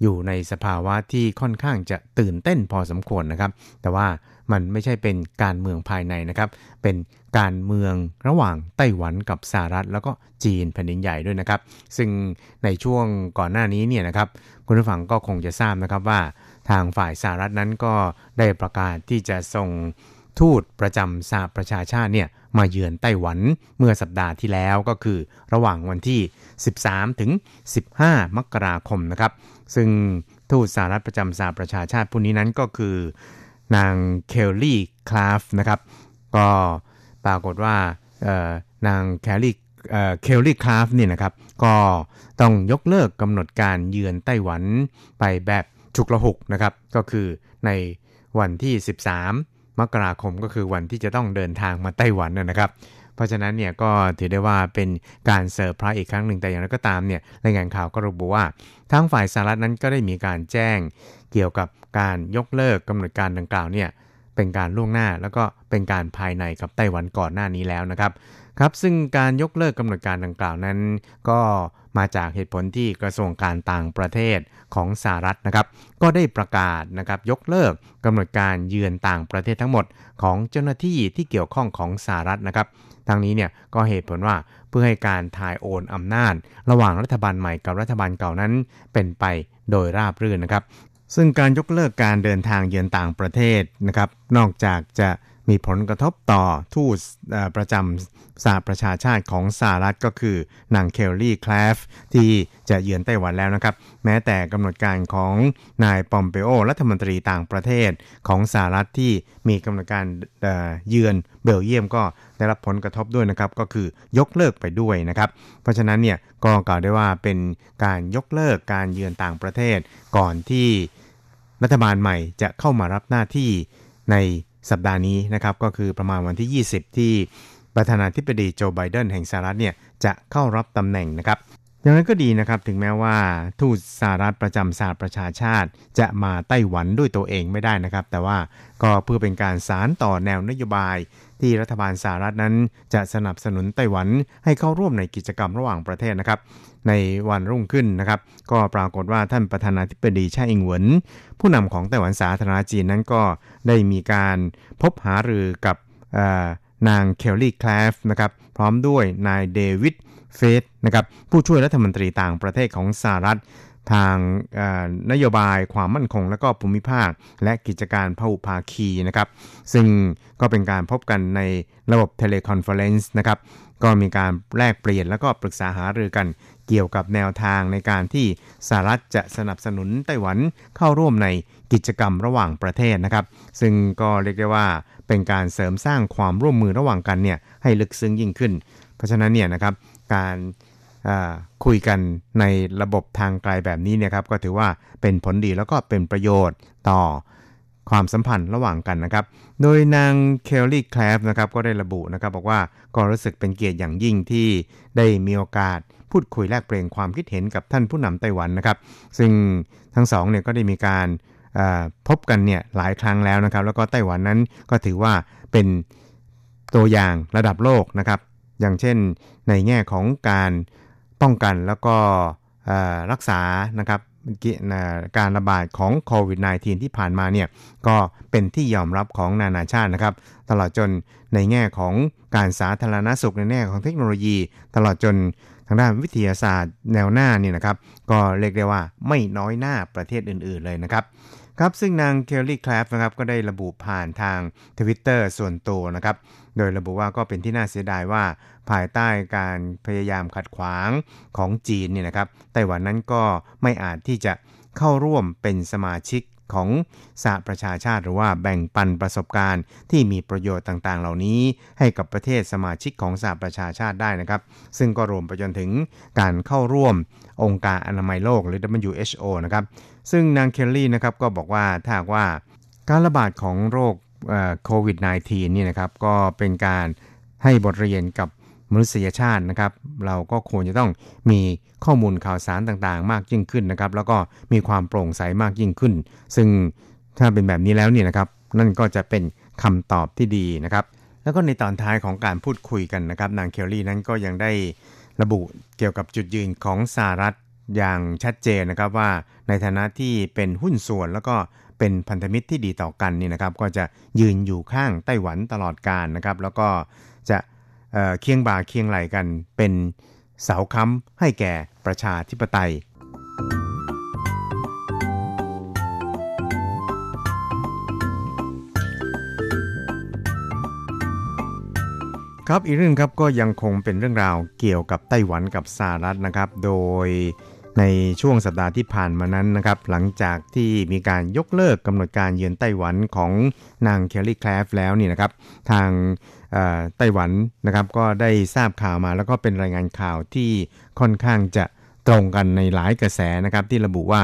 อยู่ในสภาวะที่ค่อนข้างจะตื่นเต้นพอสมควรนะครับ แต่ว่ามันไม่ใช่เป็นการเมืองภายในนะครับ เป็น การเมืองระหว่างไต้หวันกับสหรัฐ แล้วก็จีนแผ่นดินใหญ่ด้วยนะครับ ซึ่งในช่วงก่อนหน้านี้เนี่ยนะครับคุณผู้ฟังก็คงจะทราบนะครับว่าทางฝ่ายสหรัฐนั้นก็ได้ประกาศที่จะส่งทูตประจำสหประชาชาติเนี่ยมาเยือนไต้หวันเมื่อสัปดาห์ที่แล้วก็คือระหว่างวันที่ 13 ถึง 15 มกราคมนะครับ ซึ่งทูตสหรัฐประจำสหประชาชาติผู้นี้นั้นก็คือ นางเคลลี่คลาฟนะครับ ก็ ปรากฏว่านางแคลลี่เคลลี่คลาฟเนี่ยนะครับก็ต้องยกเลิกกำหนดการเยือนไต้หวันไปแบบฉุกละหุกนะครับก็คือในวันที่ 13 มกราคมก็คือวันที่จะต้องเดินทางมาไต้หวันนะนะครับ เพราะฉะนั้นเนี่ยก็ถือได้ว่าเป็นการเซอร์ไพรส์อีกครั้งหนึ่งแต่อย่างไรก็ตามเนี่ยรายงานข่าวก็ระบุว่าทางฝ่ายสหรัฐนั้นก็ได้มีการแจ้งเกี่ยวกับการยกเลิกกำหนดการดังกล่าวเนี่ย เป็นการล่วงหน้า แล้วก็เป็นการภายในกับไต้หวันก่อนหน้านี้แล้วนะครับครับซึ่งการยกเลิกกำหนดการดังกล่าวนั้น ก็มาจากเหตุผลที่กระทรวงการต่างประเทศของสหรัฐนะครับ ก็ได้ประกาศนะครับยกเลิกกำหนดการเยือนต่างประเทศทั้งหมด ของเจ้าหน้าที่ที่เกี่ยวข้องของสหรัฐนะครับทางนี้เนี่ยก็เหตุผลว่าเพื่อให้การถ่ายโอนอำนาจ ระหว่างรัฐบาลใหม่กับรัฐบาลเก่านั้นเป็นไปโดยราบรื่นนะครับ ซึ่งการยกเลิกการเดินทางเยือนต่างประเทศนะครับ นอกจากจะมีผลกระทบต่อทูตประจำสหประชาชาติของสหรัฐก็คือนางเคลลี่คลฟที่จะเยือนไต้หวันแล้วนะครับ แม้แต่กำหนดการของนายปอมเปโอรัฐมนตรีต่างประเทศของสหรัฐที่มีกำหนดการเยือนเบลเยียมก็ได้รับผลกระทบด้วยนะครับ ก็คือยกเลิกไปด้วยนะครับ เพราะฉะนั้นเนี่ยก็กล่าวได้ว่าเป็นการยกเลิกการเยือนต่างประเทศก่อนที่ รัฐบาลใหม่จะเข้ามารับหน้าที่ในสัปดาห์นี้นะครับก็คือประมาณวันที่ 20 ที่ประธานาธิบดีโจไบเดนแห่งสหรัฐเนี่ยจะเข้ารับตำแหน่งนะครับอย่างนั้นก็ดีนะครับถึงแม้ว่าทูตสหรัฐประจำสหประชาชาติ จะมาไต้หวันด้วยตัวเองไม่ได้นะครับ แต่ว่าก็เพื่อเป็นการสารต่อแนวนโยบาย ที่รัฐบาลสหรัฐนั้นจะสนับสนุนไต้หวันให้เข้าร่วมในกิจกรรมระหว่างประเทศนะครับ ในวันรุ่งขึ้นนะครับ ก็ปรากฏว่าท่านประธานาธิบดีไช่อิงเหวินผู้นำของไต้หวันสาธารณจีนนั้นก็ได้มีการพบหารือกับนางเคลลี่คลฟนะครับพร้อมด้วยนายเดวิดเฟสนะครับผู้ช่วยรัฐมนตรีต่างประเทศของสหรัฐ ทางนโยบายความมั่นคง และก็ภูมิภาค และกิจการพหุภาคีนะครับ ซึ่งก็เป็นการพบกันในระบบ teleconference นะครับ ก็มีการแลกเปลี่ยน แล้วก็ปรึกษาหารือกันเกี่ยวกับแนวทางในการที่สหรัฐจะสนับสนุนไต้หวันเข้าร่วมในกิจกรรมระหว่างประเทศนะครับ ซึ่งก็เรียกได้ว่าเป็นการเสริมสร้างความร่วมมือระหว่างกันเนี่ยให้ลึกซึ้งยิ่งขึ้น เพราะฉะนั้นเนี่ยนะครับการ คุยกันในระบบทางไกลแบบนี้เนี่ยครับก็ถือว่าเป็นผลดีแล้วก็เป็นประโยชน์ต่อความสัมพันธ์ระหว่างกันนะครับ โดยนางเคลลี่แคลฟนะครับก็ได้ระบุนะครับบอกว่าก็รู้สึกเป็นเกียรติอย่างยิ่งที่ได้มีโอกาสพูดคุยแลกเปลี่ยนความคิดเห็นกับท่านผู้นำไต้หวันนะครับ ซึ่งทั้งสองเนี่ยก็ได้มีการพบกันเนี่ยหลายครั้งแล้วนะครับ แล้วก็ไต้หวันนั้นก็ถือว่าเป็นตัวอย่างระดับโลกนะครับ อย่างเช่นในแง่ของการ ป้องกันแล้วก็รักษานะครับการระบาดของโควิด -19 ที่ผ่านมาเนี่ยก็เป็นที่ยอมรับของนานาชาตินะครับ ตลอดจนในแง่ของการสาธารณสุขในแง่ของเทคโนโลยี ตลอดจนทางด้านวิทยาศาสตร์แนวหน้านี่นะครับ ก็เรียกได้ว่าไม่น้อยหน้าประเทศอื่น ๆเลยนะครับ ครับซึ่งนางเคลลี่คลาฟนะครับก็ได้ระบุผ่านทางทวิตเตอร์ส่วนตัวนะครับ โดยระบุว่าก็เป็นที่น่าเสียดายว่า ภายใต้การพยายามขัดขวางของจีนเนี่ยนะครับไต้หวันนั้นก็ไม่อาจที่จะเข้าร่วมเป็นสมาชิกของสหประชาชาติหรือว่าแบ่งปันประสบการณ์ที่มีประโยชน์ต่างๆ เหล่านี้ ให้กับประเทศสมาชิกของสหประชาชาติได้นะครับ ซึ่งก็รวมไปจนถึงการเข้าร่วมองค์การอนามัยโลกหรือ WHO นะครับ ซึ่งนางเคลลี่นะครับก็บอกว่าถ้าว่าการระบาดของโรคโควิด -19 นี่นะครับก็เป็นการให้บทเรียนกับมนุษยชาตินะครับ เราก็ควรจะต้องมีข้อมูลข่าวสารต่างๆ มากยิ่งขึ้นนะครับ แล้วก็มีความโปร่งใสมากยิ่งขึ้น ซึ่งถ้าเป็นแบบนี้แล้วเนี่ยนะครับ นั่นก็จะเป็นคำตอบที่ดีนะครับ แล้วก็ในตอนท้ายของการพูดคุยกันนะครับ นางเคลลี่นั้นก็ยังได้ระบุเกี่ยวกับจุดยืนของสหรัฐ อย่างชัดเจนนะครับว่าในฐานะที่เป็นหุ้นส่วนแล้วก็เป็นพันธมิตรที่ดีต่อกันนี่นะครับ ก็จะยืนอยู่ข้างไต้หวันตลอดการนะครับ แล้วก็จะเเคียงบ่าเคียงไหลกันเป็นเสาค้ำให้แก่ประชาธิปไตย ครับอีกเรื่องครับก็ยังคงเป็นเรื่องราวเกี่ยวกับไต้หวันกับสหรัฐนะครับ โดย ในช่วงสัปดาห์ที่ผ่านมานั้นนะครับหลังจากที่มีการยกเลิกกำหนดการเยือนไต้หวันของนางเคลลี่แคลฟแล้วนี่นะครับทางไต้หวันนะครับก็ได้ทราบข่าวมาแล้วก็เป็นรายงานข่าวที่ค่อนข้างจะตรงกันในหลายกระแสนะครับที่ระบุว่า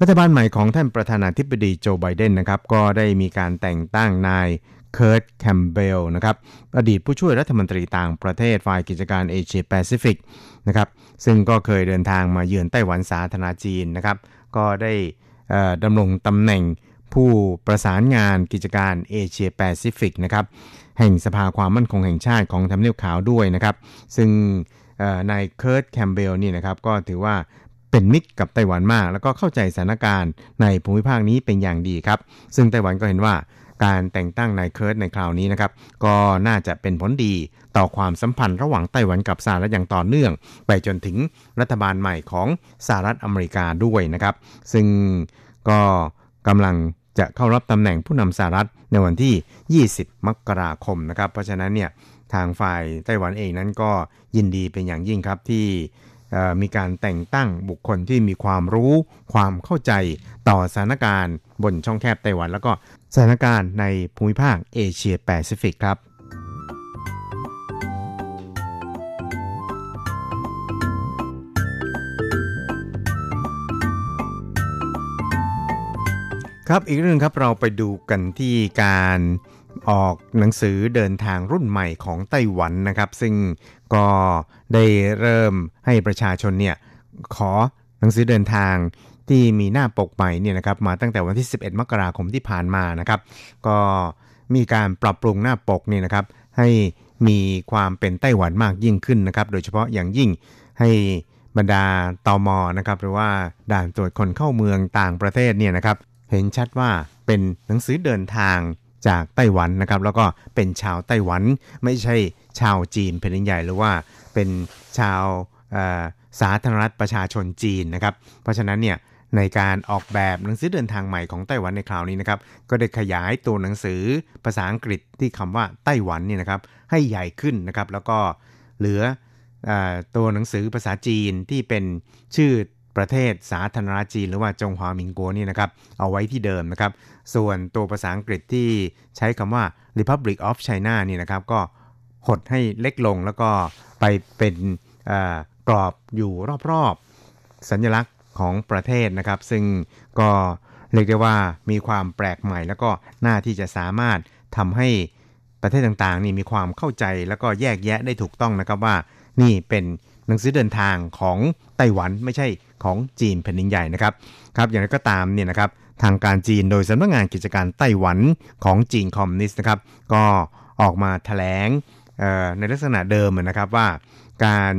รัฐบาลใหม่ของท่านประธานาธิบดีโจไบเดนนะครับก็ได้มีการแต่งตั้งนาย เคิร์ตแคมเบลนะครับอดีตผู้ช่วยรัฐมนตรีต่างประเทศฝ่ายกิจการเอเชียแปซิฟิกนะครับซึ่งก็เคยเดินทางมาเยือนไต้หวันสาธารณรัฐจีนนะครับก็ได้ดำรงตำแหน่งผู้ประสานงานกิจการเอเชียแปซิฟิกนะครับแห่งสภาความมั่นคงแห่งชาติของทำเนียบขาวด้วยนะครับซึ่งนายเคิร์ตแคมเบลนี่นะครับก็ถือว่าเป็นมิตรกับไต้หวันมาก แล้วก็เข้าใจสถานการณ์ในภูมิภาคนี้เป็นอย่างดีครับ ซึ่งไต้หวันก็เห็นว่า การแต่งตั้งนายเคิร์ตในคราวนี้นะครับ ก็น่าจะเป็นผลดีต่อความสัมพันธ์ระหว่างไต้หวันกับสหรัฐอย่างต่อเนื่อง ไปจนถึงรัฐบาลใหม่ของสหรัฐอเมริกาด้วยนะครับ ซึ่งก็กำลังจะเข้ารับตำแหน่งผู้นำสหรัฐในวันที่ 20 มกราคมนะครับ เพราะฉะนั้นเนี่ยทางฝ่ายไต้หวันเองนั้นก็ยินดีเป็นอย่างยิ่งครับที่มีการแต่งตั้งบุคคลที่มีความรู้ ความเข้าใจต่อสถานการณ์บนช่องแคบไต้หวัน แล้วก็ สถานการณ์ในภูมิภาคเอเชียแปซิฟิกครับครับอีกเรื่องครับเราไปดูกันที่การออกหนังสือเดินทางรุ่นใหม่ของไต้หวันนะครับ ซึ่งก็ได้เริ่มให้ประชาชนเนี่ยขอหนังสือเดินทาง ที่มีหน้าปกใหม่เนี่ยนะครับมาตั้งแต่วันที่ 11 มกราคมที่ผ่านมานะครับ ก็มีการปรับปรุงหน้าปกนี่นะครับ ให้มีความเป็นไต้หวันมากยิ่งขึ้นนะครับ โดยเฉพาะอย่างยิ่งให้บรรดาตอมอนะครับหรือว่าด่านตรวจคนเข้าเมืองต่างประเทศเนี่ยนะครับเห็นชัดว่าเป็นหนังสือเดินทางจากไต้หวันนะครับ แล้วก็เป็นชาวไต้หวันไม่ใช่ชาวจีนแผ่นใหญ่หรือว่าเป็นชาวสาธารณรัฐประชาชนจีนนะครับ เพราะฉะนั้นเนี่ย ในการออกแบบหนังสือเดินทางใหม่ของไต้หวันในคราวนี้นะครับ ก็ได้ขยายตัวหนังสือภาษาอังกฤษที่คำว่าไต้หวันนี่นะครับให้ใหญ่ขึ้นนะครับ แล้วก็เหลืออตัวหนังสือภาษาจีนที่เป็นชื่อประเทศสาธารณรัฐจีน หรือว่าจงหวามิงกัวนี่นะครับ เอาไว้ที่เดิมนะครับ ส่วนตัวภาษาอังกฤษที่ใช้คำว่า Republic of China นี่นะครับ ก็หดให้เล็กลงแล้วก็ไปเป็นกรอบอยู่รอบๆ สัญลักษณ์ ของประเทศนะครับ ซึ่งก็เรียกได้ว่ามีความแปลกใหม่ แล้วก็น่าที่จะสามารถทำให้ประเทศต่างๆ นี่มีความเข้าใจแล้วก็แยกแยะได้ถูกต้องนะครับว่า นี่เป็นหนังสือเดินทางของไต้หวันไม่ใช่ของจีนแผ่นดินใหญ่นะครับครับอย่างไรก็ตามเนี่ยนะครับทางการจีนโดยสำนักงานกิจการไต้หวันของจีนคอมมิวนิสต์นะครับ ก็ออกมาแถลงในลักษณะเดิมนะครับว่า การ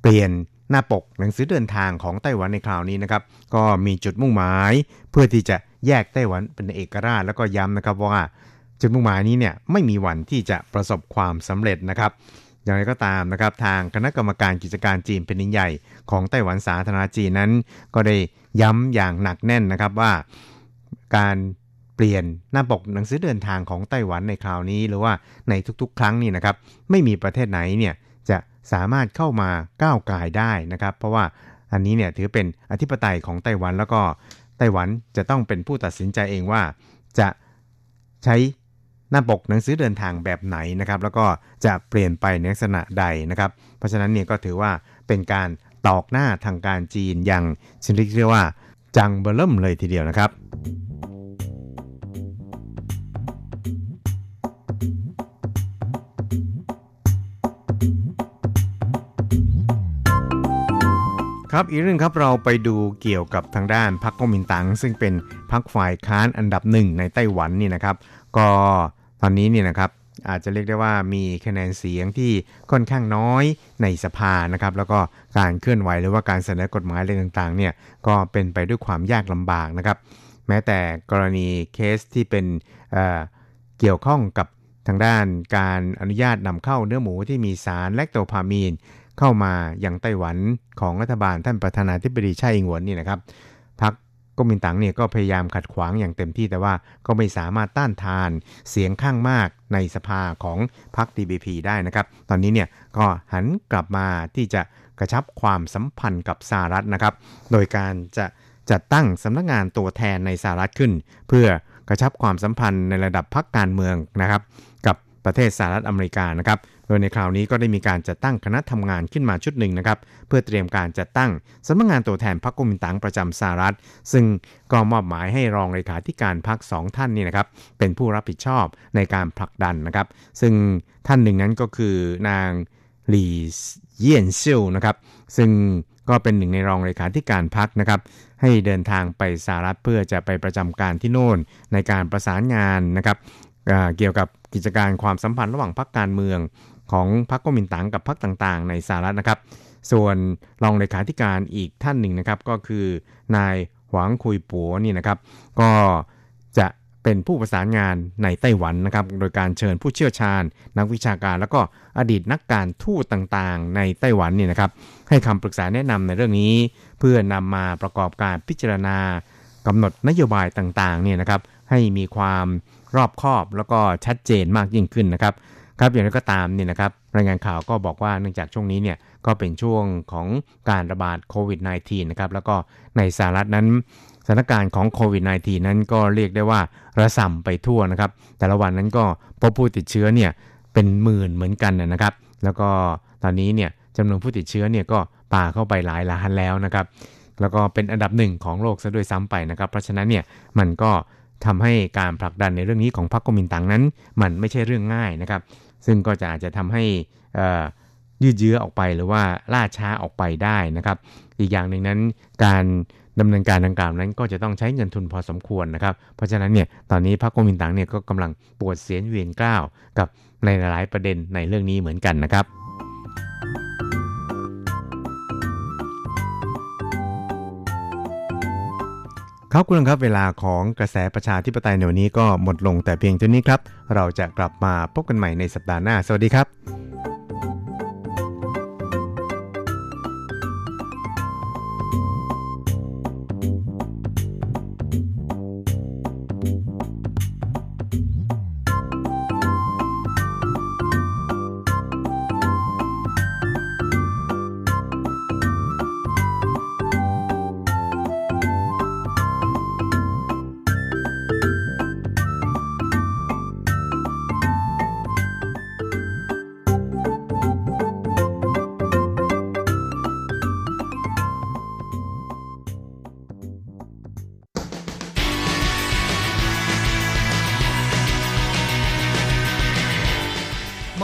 เปลี่ยน หน้าปกหนังสือเดินทางของไต้หวันในคราวนี้นะครับ ก็มีจุดมุ่งหมาย เพื่อที่จะแยกไต้หวันเป็นเอกราชแล้วก็ย้ำนะครับว่าจุดมุ่งหมายนี้เนี่ยไม่มีวันที่จะประสบความสำเร็จนะครับ อย่างไรก็ตามนะครับ ทางคณะกรรมการกิจการจีนเป็นินใหญ่ของไต้หวันสาธารณจีนนั้น ก็ได้ย้ำอย่างหนักแน่นนะครับว่าการเปลี่ยนหน้าปกหนังสือเดินทางของไต้หวันในคราวนี้ หรือว่าในทุกๆ ครั้งนี่นะครับ ไม่มีประเทศไหนเนี่ย สามารถเข้ามาก้าวไกลได้นะครับ เพราะว่าอันนี้เนี่ยถือเป็นอธิปไตยของไต้หวันแล้วก็ไต้หวันจะต้องเป็นผู้ตัดสินใจเองว่า จะใช้หน้าปกหนังสือเดินทางแบบไหนนะครับ แล้วก็จะเปลี่ยนไปในลักษณะใดนะครับ เพราะฉะนั้นเนี่ยก็ถือว่าเป็นการตอกหน้าทางการจีนอย่างชนิดที่เรียกว่าจังเบอร์เริ่มเลยทีเดียวนะครับ ครับอีกเรื่องครับเราไปดูเกี่ยวกับทางด้านพรรคก๊กมินตั๋งซึ่งเป็นพรรคฝ่ายค้านอันดับหนึ่งในไต้หวันนี่นะครับ ก็ตอนนี้เนี่ยนะครับอาจจะเรียกได้ว่ามีคะแนนเสียงที่ค่อนข้างน้อยในสภานะครับ แล้วก็การเคลื่อนไหวหรือว่าการเสนอกฎหมายอะไรต่างๆเนี่ยก็เป็นไปด้วยความยากลำบากนะครับ แม้แต่กรณีเคสที่เป็นเอ่อเกี่ยวข้องกับทางด้านการอนุญาตนำเข้าเนื้อหมูที่มีสารแลคโตพามีน เข้ามาอย่างไต้หวันของรัฐบาลท่านประธานาธิบดีไช่อิงหวนนี่นะครับพรรคก๊กมินตั๋งเนี่ยก็พยายามขัดขวางอย่างเต็มที่แต่ว่าก็ไม่สามารถต้านทานเสียงข้างมากในสภาของพรรค DBP ได้นะครับ ตอนนี้เนี่ยก็หันกลับมาที่จะกระชับความสัมพันธ์กับสหรัฐนะครับ โดยการจะจัดตั้งสำนักงานตัวแทนในสหรัฐขึ้น เพื่อกระชับความสัมพันธ์ในระดับพรรคการเมืองนะครับ กับประเทศสหรัฐอเมริกานะครับ ดยในคราวนี้ก็ได้มีการจัดตั้งคณะทำงานขึ้นมาชุดหนึ่งนะครับ เพื่อเตรียมการจัดตั้งสำนักงานตัวแทนพรรคก๊กมินตังประจำสหรัฐ ซึ่งก็มอบหมายให้รองเลขาธิการพรรคสองท่านนี่นะครับ เป็นผู้รับผิดชอบในการผลักดันนะครับ ซึ่งท่านหนึ่งนั้นก็คือนางหลี่เยี่ยนซิ่วนะครับ ซึ่งก็เป็นหนึ่งในรองเลขาธิการพรรคนะครับ ให้เดินทางไปสหรัฐเพื่อจะไปประจำการที่โน่นในการประสานงานนะครับเกี่ยวกับกิจการความสัมพันธ์ระหว่างพรรคการเมือง ของพรรคก๊กมินตั๋งกับพรรคต่างๆ ในสหรัฐนะครับ ส่วนรองเลขาธิการอีกท่านหนึ่งนะครับ ก็คือนายหวังคุยปัวนี่นะครับ ก็จะเป็นผู้ประสานงานในไต้หวันนะครับ โดยการเชิญผู้เชี่ยวชาญ นักวิชาการ แล้วก็อดีตนักการทูตต่างๆ ในไต้หวันนี่นะครับ ให้คำปรึกษาแนะนำในเรื่องนี้ เพื่อนำมาประกอบการพิจารณากำหนดนโยบายต่างๆ เนี่ยนะครับ ให้มีความรอบคอบแล้วก็ชัดเจนมากยิ่งขึ้นนะครับ ครับอย่างไรก็ตามเนี่ยนะครับรายงานข่าวก็บอกว่าเนื่องจากช่วงนี้เนี่ยก็เป็นช่วงของการระบาดโควิด -19 นะครับแล้วก็ในสหรัฐนั้นสถานการณ์ของโควิด -19 นั้นก็เรียกได้ว่าระส่ำไปทั่วนะครับ แต่ละวันนั้นก็พบผู้ติดเชื้อเนี่ยเป็นหมื่นเหมือนกันนะครับ แล้วก็ตอนนี้เนี่ยจำนวนผู้ติดเชื้อเนี่ยก็ป่าเข้าไปหลายล้านแล้วนะครับ แล้วก็เป็นอันดับหนึ่งของโลกซะด้วยซ้ำไปนะครับ เพราะฉะนั้นเนี่ยมันก็ทำให้การผลักดันในเรื่องนี้ของพรรคก๊กมินตังนั้น มันไม่ใช่เรื่องง่ายนะครับ ซึ่งก็จะอาจจะทำให้ยืดเยื้อออกไปหรือว่าล่าช้าออกไปได้นะครับ อีกอย่างหนึ่งนั้นการดำเนินการดังกล่าวนั้นก็จะต้องใช้เงินทุนพอสมควรนะครับ เพราะฉะนั้นเนี่ยตอนนี้พรรคก๊กมินตั๋งเนี่ยก็กำลังปวดเสียนเวียนกล้าวกับในหลายประเด็นในเรื่องนี้เหมือนกันนะครับ ครับคุณครับเวลาของกระแสประชาธิปไตยในวันนี้ก็หมดลงแต่เพียงเท่านี้ครับ เราจะกลับมาพบกันใหม่ในสัปดาห์หน้า สวัสดีครับ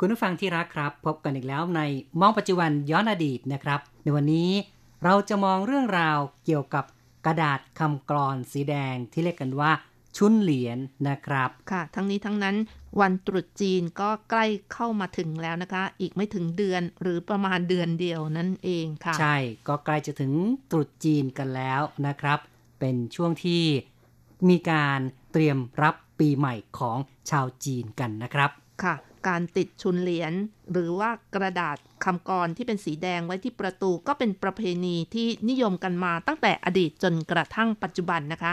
คุณผู้ฟังที่รักครับ พบกันอีกแล้วในมองปัจจุบันย้อนอดีตนะครับ ในวันนี้เราจะมองเรื่องราวเกี่ยวกับกระดาษคำกรอนสีแดงที่เรียกกันว่า ชุนเหรียญนะครับ ค่ะ ทั้งนี้ทั้งนั้นวันตรุษจีนก็ใกล้เข้ามาถึงแล้วนะคะ อีกไม่ถึงเดือนหรือประมาณเดือนเดียวนั่นเองค่ะ ใช่ก็ใกล้จะถึงตรุษจีนกันแล้วนะครับ เป็นช่วงที่มีการเตรียมรับปีใหม่ของชาวจีนกันนะครับค่ะ การติดชุนเหรียญหรือว่ากระดาษคำกรที่เป็นสีแดงไว้ที่ประตูก็เป็นประเพณีที่นิยมกันมาตั้งแต่อดีตจนกระทั่งปัจจุบันนะคะ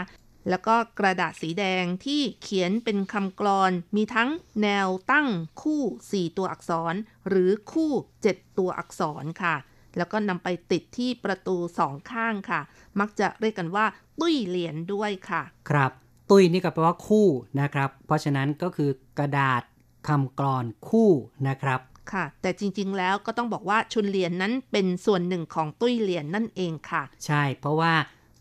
แล้วก็กระดาษสีแดงที่เขียนเป็นคำกรอนมีทั้งแนวตั้งคู่ 4 ตัวอักษร หรือคู่ 7 ตัวอักษรค่ะ แล้วก็นำไปติดที่ประตูสองข้างค่ะ มักจะเรียกกันว่า ตุ้ยเหรียญด้วยค่ะ ครับ ตุ้ยนี่ก็แปลว่าคู่นะครับ เพราะฉะนั้นก็คือกระดาษ คำกรอนคู่นะครับ ค่ะ แต่จริงๆแล้วก็ต้องบอกว่าชุนเหรียญนั้นเป็นส่วนหนึ่งของตุ้ยเหรียญนั่นเองค่ะ ใช่เพราะว่า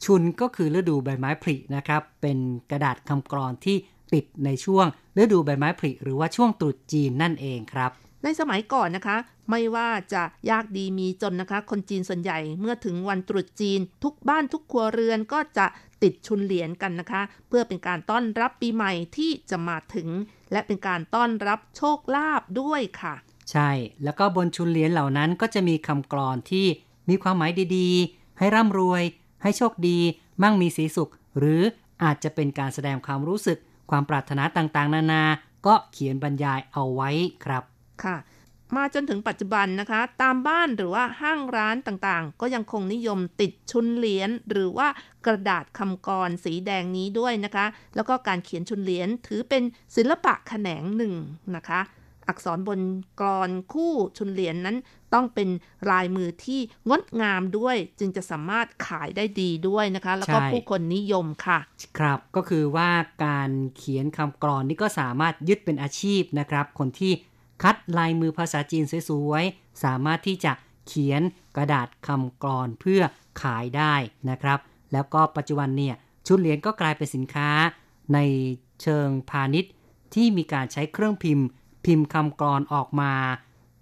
ชุนก็คือฤดูใบไม้ผลินะครับ เป็นกระดาษคำกรอนที่ติดในช่วงฤดูใบไม้ผลิหรือว่าช่วงตรุษจีนนั่นเองครับ ในสมัยก่อนนะคะ ไม่ว่าจะยากดีมีจนนะคะ คนจีนส่วนใหญ่เมื่อถึงวันตรุษจีน ทุกบ้านทุกครัวเรือนก็จะติดชุนเหรียญกันนะคะ เพื่อเป็นการต้อนรับปีใหม่ที่จะมาถึง และเป็นการต้อนรับโชคลาภด้วยค่ะ ใช่ แล้วก็บนชุนเหรียญเหล่านั้นก็จะมีคำกรอนที่มีความหมายดีๆ ให้ร่ำรวย ให้โชคดี มั่งมีสีสุข หรืออาจจะเป็นการแสดงความรู้สึก ความปรารถนาต่างๆ นานา ก็เขียนบรรยายเอาไว้ครับ ค่ะ มาจนถึงปัจจุบันนะคะ ตามบ้านหรือว่าห้างร้านต่างๆ ก็ยังคงนิยมติดชุนเหรียญหรือว่ากระดาษคำกรสีแดงนี้ด้วยนะคะ แล้วก็การเขียนชุนเหรียญถือเป็นศิลปะแขนงหนึ่งนะคะอักษรบนกรอนคู่ชุนเหรียญนนั้นต้องเป็นลายมือที่งดงามด้วย จึงจะสามารถขายได้ดีด้วยนะคะ แล้วก็ใช่ผู้คนนิยมค่ะ ครับก็คือว่าการเขียนคำกรอนนี่ก็สามารถยึดเป็นอาชีพนะครับ คนที่ คัดลายมือภาษาจีนสวยๆ สามารถที่จะเขียนกระดาษคำกรอนเพื่อขายได้นะครับ แล้วก็ปัจจุบันเนี่ยชุดเหรียญก็กลายเป็นสินค้าในเชิงพาณิชย์ ที่มีการใช้เครื่องพิมพ์ พิมพ์คำกรอนออกมา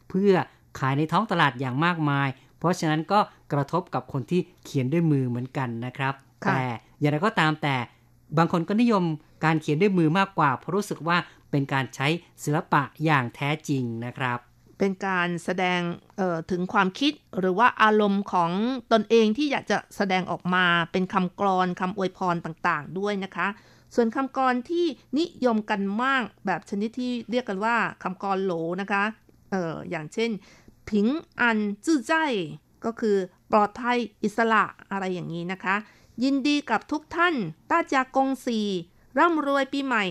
เพื่อขายในท้องตลาดอย่างมากมาย เพราะฉะนั้นก็กระทบกับคนที่เขียนด้วยมือเหมือนกันนะครับค่ะแต่อย่างไรก็ตามแต่บางคนก็นิยม การเขียนด้วยมือมากกว่า เพราะรู้สึกว่าเป็นการใช้ศิลปะอย่างแท้จริงนะครับ เป็นการแสดงออถึงความคิดหรือว่าอารมณ์ของตนเองที่อยากจะแสดงออกมาเป็นคำกรอนคำอวยพรต่างๆ ด้วยนะคะ ส่วนคำกรที่นิยมกันมากแบบชนิดที่เรียกกันว่าคำกรโหลนะคะเอออย่างเช่น ผิงอันจื้อใจ ก็คือปลอดภัยอิสระอะไรอย่างนี้นะคะ ยินดีกับทุกท่านต้าจากงสี ร่ำรวยปีใหม่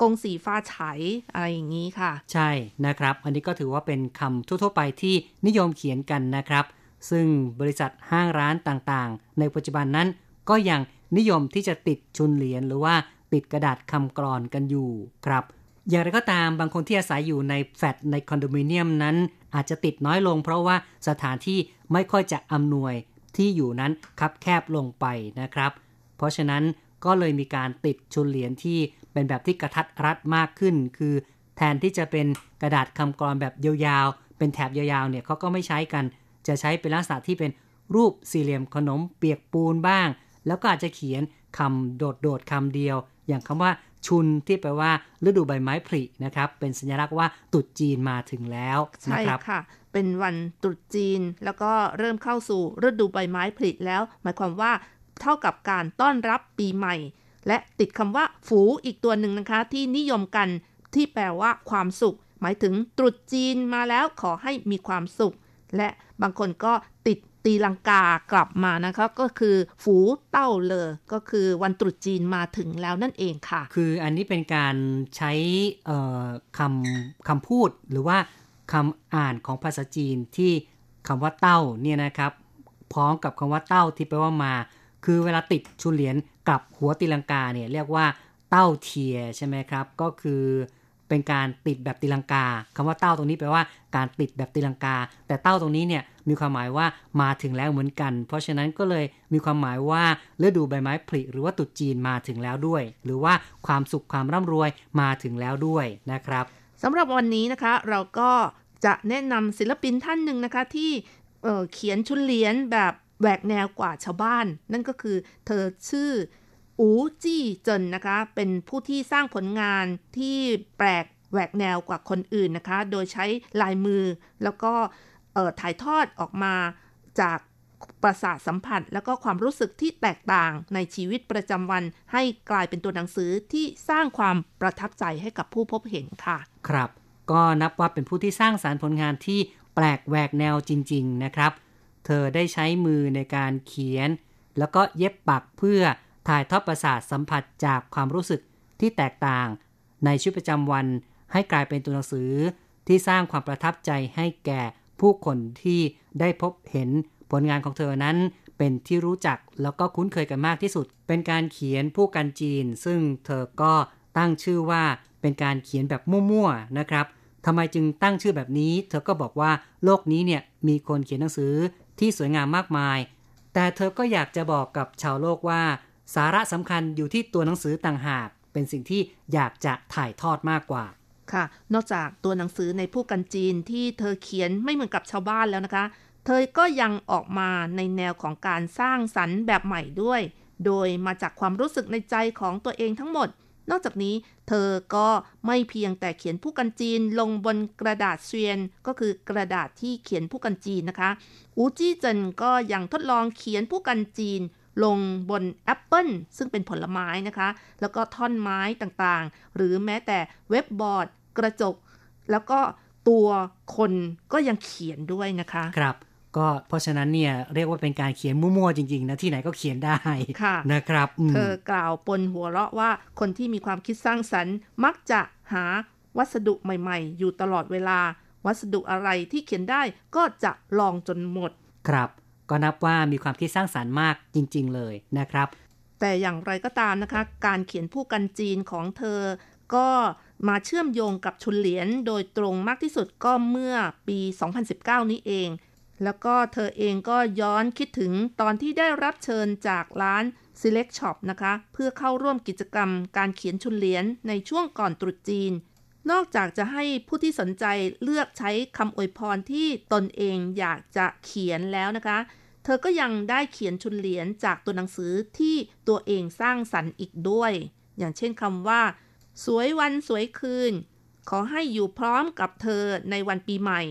กงสีฟ้าฉายอะไรอย่างนี้ค่ะ ใช่นะครับ อันนี้ก็ถือว่าเป็นคำทั่ว ๆ ไปที่นิยมเขียนกันนะครับ ซึ่งบริษัทห้างร้านต่างๆ ในปัจจุบันนั้นก็ยังนิยมที่จะติดชุนเหรียญหรือว่าติดกระดาษคำกรอนกันอยู่ครับ อย่างไรก็ตามบางคนที่อาศัยอยู่ในแฟลตในคอนโดมิเนียมนั้น อาจจะติดน้อยลง เพราะว่าสถานที่ไม่ค่อยจะอำนวยที่อยู่นั้นคับแคบลงไปนะครับ เพราะฉะนั้น ก็เลยมีการติดชุนเหรียญที่เป็นแบบที่กระทัดรัดมากขึ้น คือแทนที่จะเป็นกระดาษคำกรอนแบบยาวๆ เป็นแถบยาวๆ เนี่ยเขาก็ไม่ใช้กัน จะใช้เป็นลักษณะที่เป็นรูปสี่เหลี่ยมขนมเปียกปูนบ้าง แล้วก็อาจจะเขียนคำโดดๆคำเดียว อย่างคำว่าชุนที่แปลว่าฤดูใบไม้ผลินะครับ เป็นสัญลักษณ์ว่าตรุษจีนมาถึงแล้วใช่นะครับค่ะ เป็นวันตรุษจีน แล้วก็เริ่มเข้าสู่ฤดูใบไม้ผลิแล้ว หมายความว่า เท่ากับการต้อนรับปีใหม่ และติดคำว่า ฝูอีกตัวหนึ่งนะคะ ที่นิยมกันที่แปลว่าความสุข หมายถึงตรุษจีนมาแล้วขอให้มีความสุข และบางคนก็ติดตีลังกากลับมานะคะก็คือฝูเต้าเลอก็คือวันตรุษจีนมาถึงแล้วนั่นเองค่ะ คืออันนี้เป็นการใช้คำคำพูดหรือว่าคำอ่านของภาษาจีนที่คำว่าเต้าเนี่ยนะครับ พร้อมกับคำว่าเต้าที่แปลว่ามา คือเวลาติดชุนเหรียญกับหัวตีลังกาเนี่ยเรียกว่าเต้าเทียใช่ไหมครับ ก็คือเป็นการติดแบบตีลังกาคำว่าเต้าตรงนี้แปลว่าการติดแบบตีลังกา แต่เต้าตรงนี้เนี่ยมีความหมายว่ามาถึงแล้วเหมือนกัน เพราะฉะนั้นก็เลยมีความหมายว่าฤดูใบไม้ผลิหรือว่าตรุษจีนมาถึงแล้วด้วย หรือว่าความสุขความร่ำรวยมาถึงแล้วด้วยนะครับสำหรับวันนี้นะคะเราก็จะแนะนำศิลปินท่านหนึ่งนะคะที่เเขียนชุนเหรียญแบบ แหวกแนวกว่าชาวบ้าน นั่นก็คือเธอชื่ออูจี้เจินนะคะ เป็นผู้ที่สร้างผลงานที่แปลกแหวกแนวกว่าคนอื่นนะคะ โดยใช้ลายมือแล้วก็ถ่ายทอดออกมาจากประสาทสัมผัส แล้วก็ความรู้สึกที่แตกต่างในชีวิตประจำวัน ให้กลายเป็นตัวหนังสือที่สร้างความประทับใจให้กับผู้พบเห็นค่ะ ครับ ก็นับว่าเป็นผู้ที่สร้างสารรค์ผลงานที่แปลกแหวกแนวจริง ๆ นะครับ เธอได้ใช้มือในการเขียน แล้วก็เย็บปักเพื่อถ่ายทอดประสาทสัมผัสจากความรู้สึกที่แตกต่าง ในชีวิตประจำวันให้กลายเป็นตัวหนังสือที่สร้างความประทับใจให้แก่ผู้คนที่ได้พบเห็นผลงานของเธอนั้นเป็นที่รู้จักแล้วก็คุ้นเคยกันมากที่สุด เป็นการเขียนผู้กันจีน ซึ่งเธอก็ตั้งชื่อว่าเป็นการเขียนแบบมั่วๆนะครับทำไมจึงตั้งชื่อแบบนี้ เธอก็บอกว่าโลกนี้เนี่ยมีคนเขียนหนังสือ ที่สวยงามมากมาย แต่เธอก็อยากจะบอกกับชาวโลกว่า สาระสำคัญอยู่ที่ตัวหนังสือต่างหาก เป็นสิ่งที่อยากจะถ่ายทอดมากกว่าค่ะ นอกจากตัวหนังสือในผู้กันจีนที่เธอเขียนไม่เหมือนกับชาวบ้านแล้วนะคะ เธอก็ยังออกมาในแนวของการสร้างสรรค์แบบใหม่ด้วย โดยมาจากความรู้สึกในใจของตัวเองทั้งหมด นอกจากนี้เธอก็ไม่เพียงแต่เขียนผู้กันจีนลงบนกระดาษเซียน ก็คือกระดาษที่เขียนผู้กันจีนนะคะอูจี้เจินก็ยังทดลองเขียนผู้กันจีนลงบนแอปเปิลซึ่งเป็นผลไม้นะคะ แล้วก็ท่อนไม้ต่างๆ หรือแม้แต่เว็บบอร์ด กระจก แล้วก็ตัวคนก็ยังเขียนด้วยนะคะ ครับ ก็เพราะฉะนั้นเนี่ยเรียกว่าเป็นการเขียนมั่วๆจริงๆนะที่ไหนก็เขียนได้ค่ะนะครับอืมเธอกล่าวปนหัวเราะว่าคนที่มีความคิดสร้างสรรค์ มักจะหาวัสดุใหม่ๆ อยู่ตลอดเวลา วัสดุอะไรที่เขียนได้ก็จะลองจนหมด ครับ ก็นับว่ามีความคิดสร้างสารรค์มากจริง ๆ เลยนะครับ แต่อย่างไรก็ตามนะคะ การเขียนผู้กันจีนของเธอ ก็มาเชื่อมโยงกับชุนเหรียญโดยตรงมากที่สุดก็เมื่อปี 2019 นี้เอง แล้วก็เธอเองก็ย้อนคิดถึงตอนที่ได้รับเชิญจากร้าน Select Shop นะคะ เพื่อเข้าร่วมกิจกรรมการเขียนชุนเหรียญในช่วงก่อนตรุษจีน นอกจากจะให้ผู้ที่สนใจเลือกใช้คำอวยพรที่ตนเองอยากจะเขียนแล้วนะคะ เธอก็ยังได้เขียนชุนเหรียญจากตัวหนังสือที่ตัวเองสร้างสรรค์อีกด้วย อย่างเช่นคำว่า สวยวันสวยคืน ขอให้อยู่พร้อมกับเธอในวันปีใหม่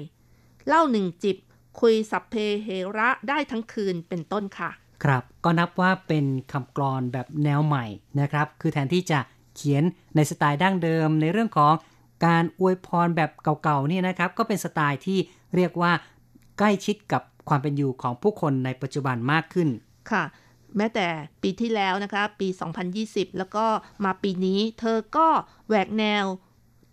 เล่าหนึ่งจิบ คุยสัพเพเหระได้ทั้งคืนเป็นต้นค่ะ ครับก็นับว่าเป็นคำกรอนแบบแนวใหม่นะครับ คือแทนที่จะเขียนในสไตล์ดั้งเดิมในเรื่องของการอวยพรแบบเก่าๆนี่นะครับ ก็เป็นสไตล์ที่เรียกว่าใกล้ชิดกับความเป็นอยู่ของผู้คนในปัจจุบันมากขึ้นค่ะ แม้แต่ปีที่แล้วนะคะ ปี 2020 แล้วก็มาปีนี้ เธอก็แหวกแนว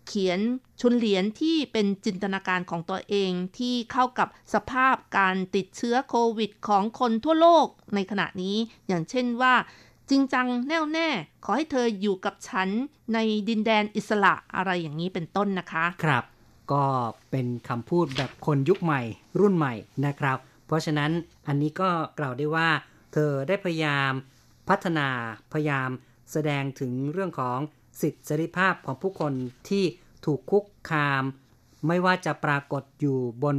เขียนชุนเหรียญที่เป็นจินตนาการของตัวเองที่เข้ากับสภาพการติดเชื้อโควิดของคนทั่วโลกในขณะนี้ อย่างเช่นว่า จริงจังแน่วแน่ ขอให้เธออยู่กับฉันในดินแดนอิสระอะไรอย่างนี้เป็นต้นนะคะ ครับ ก็เป็นคำพูดแบบคนยุคใหม่ รุ่นใหม่นะครับ เพราะฉะนั้นอันนี้ก็กล่าวได้ว่า เธอได้พยายามพัฒนาพยายามแสดงถึงเรื่องของ สิทธิเสรีภาพของผู้คนที่ถูกคุกคาม ไม่ว่าจะปรากฏอยู่บน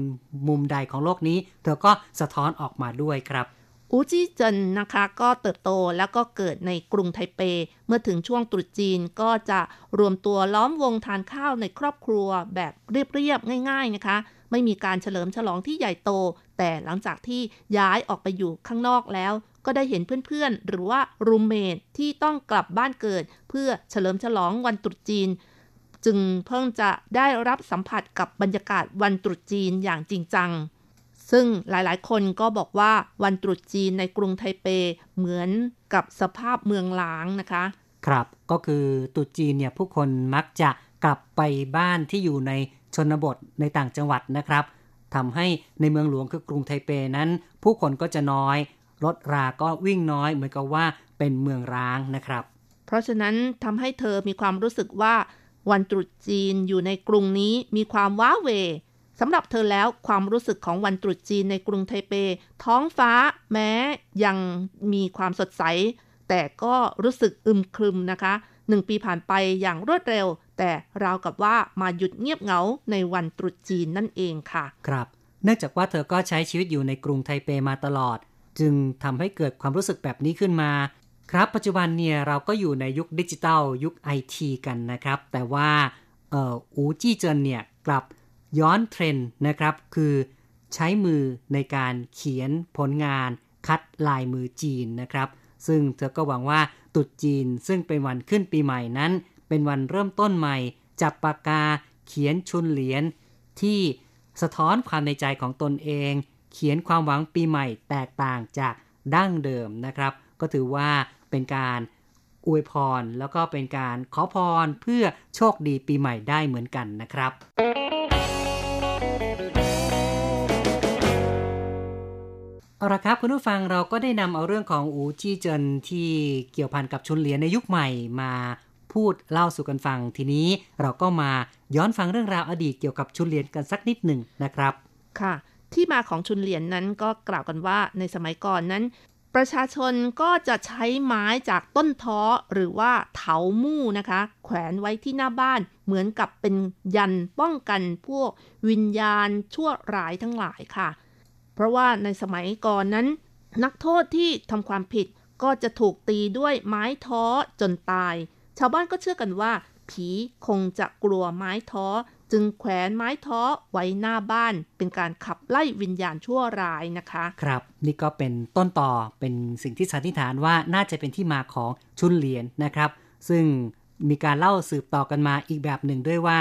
มุมใดของโลกนี้ เธอก็สะท้อนออกมาด้วยครับอูจีเจินนะคะก็เติบโตแล้วก็เกิดในกรุงไทเป เมื่อถึงช่วงตรุษจีนก็จะรวมตัวล้อมวงทานข้าวในครอบครัวแบบเรียบๆง่าย ๆนะคะ ไม่มีการเฉลิมฉลองที่ใหญ่โต แต่หลังจากที่ย้ายออกไปอยู่ข้างนอกแล้ว ก็ได้เห็นเพื่อนๆ หรือว่ารูมเมทที่ต้องกลับบ้านเกิด เพื่อเฉลิมฉลองวันตรุษจีน จึงเพิ่งจะได้รับสัมผัสกับบรรยากาศวันตรุษจีนอย่างจริงจัง ซึ่งหลายๆ คนก็บอกว่าวันตรุษจีนในกรุงไทเปเหมือนกับสภาพเมืองล้างนะคะ ครับก็คือตรุษจีนเนี่ยผู้คนมักจะกลับไปบ้านที่อยู่ในชนบทในต่างจังหวัดนะครับทำให้ในเมืองหลวงคือกรุงไทเปนั้น ผู้คนก็จะน้อย รถราก็วิ่งน้อยเหมือนกับว่าเป็นเมืองร้างนะครับ เพราะฉะนั้นทำให้เธอมีความรู้สึกว่า วันตรุษจีนอยู่ในกรุงนี้มีความว้าเหวสำหรับเธอแล้วความรู้สึกของวันตรุษจีนในกรุงไทเป ท้องฟ้าแม้ยังมีความสดใส แต่ก็รู้สึกอึมครึมนะคะหนึ่งปีผ่านไปอย่างรวดเร็ว แต่ราวกับว่ามาหยุดเงียบเหงาในวันตรุษจีนนั่นเองค่ะ ครับ เนื่องจากว่าเธอก็ใช้ชีวิตอยู่ในกรุงไทเปมาตลอด จึงทำให้เกิดความรู้สึกแบบนี้ขึ้นมา ครับปัจจุบันเนี่ยเราก็อยู่ในยุคดิจิทัลยุคไอทีกันนะครับ แต่ว่าเอ่ออูจี้เจินเนี่ยกลับย้อนเทรนด์นะครับ คือใช้มือในการเขียนผลงาน คัดลายมือจีนนะครับ ซึ่งเธอก็หวังว่าตรุษจีนซึ่งเป็นวันขึ้นปีใหม่นั้น เป็นวันเริ่มต้นใหม่จับปากกาเขียนชุนเหรียญที่สะท้อนความในใจของตนเอง เขียนความหวังปีใหม่แตกต่างจากดั้งเดิมนะครับ ก็ถือว่าเป็นการอวยพร แล้วก็เป็นการขอพรเพื่อโชคดีปีใหม่ได้เหมือนกันนะครับเอาละครับคุณผู้ฟังเราก็ได้นำเอาเรื่องของอูจี้เจินที่เกี่ยวพันกับชุนเหรียญในยุคใหม่มาพูดเล่าสู่กันฟังทีนี้เราก็มาย้อนฟังเรื่องราวอดีตเกี่ยวกับชุนเหรียญกันสักนิดหนึ่งนะครับ ค่ะ ที่มาของชุนเหรียญนนั้นก็กล่าวกันว่าในสมัยก่อนนั้น ประชาชนก็จะใช้ไม้จากต้นท้อหรือว่าเถามู่นะคะ แขวนไว้ที่หน้าบ้านเหมือนกับเป็นยันป้องกันพวกวิญญาณชั่วร้ายทั้งหลายค่ะ เพราะว่าในสมัยก่อนนั้น นักโทษที่ทำความผิดก็จะถูกตีด้วยไม้ท้อจนตาย ชาวบ้านก็เชื่อกันว่า ผีคงจะกลัวไม้ท้อ จึงแขวนไม้ท้อไว้หน้าบ้านเป็นการขับไล่วิญญาณชั่วร้ายนะคะ ครับ นี่ก็เป็นต้นต่อเป็นสิ่งที่สันนิษฐานว่าน่าจะเป็นที่มาของชุนเหรียญนะครับ ซึ่งมีการเล่าสืบต่อกันมาอีกแบบหนึ่งด้วยว่า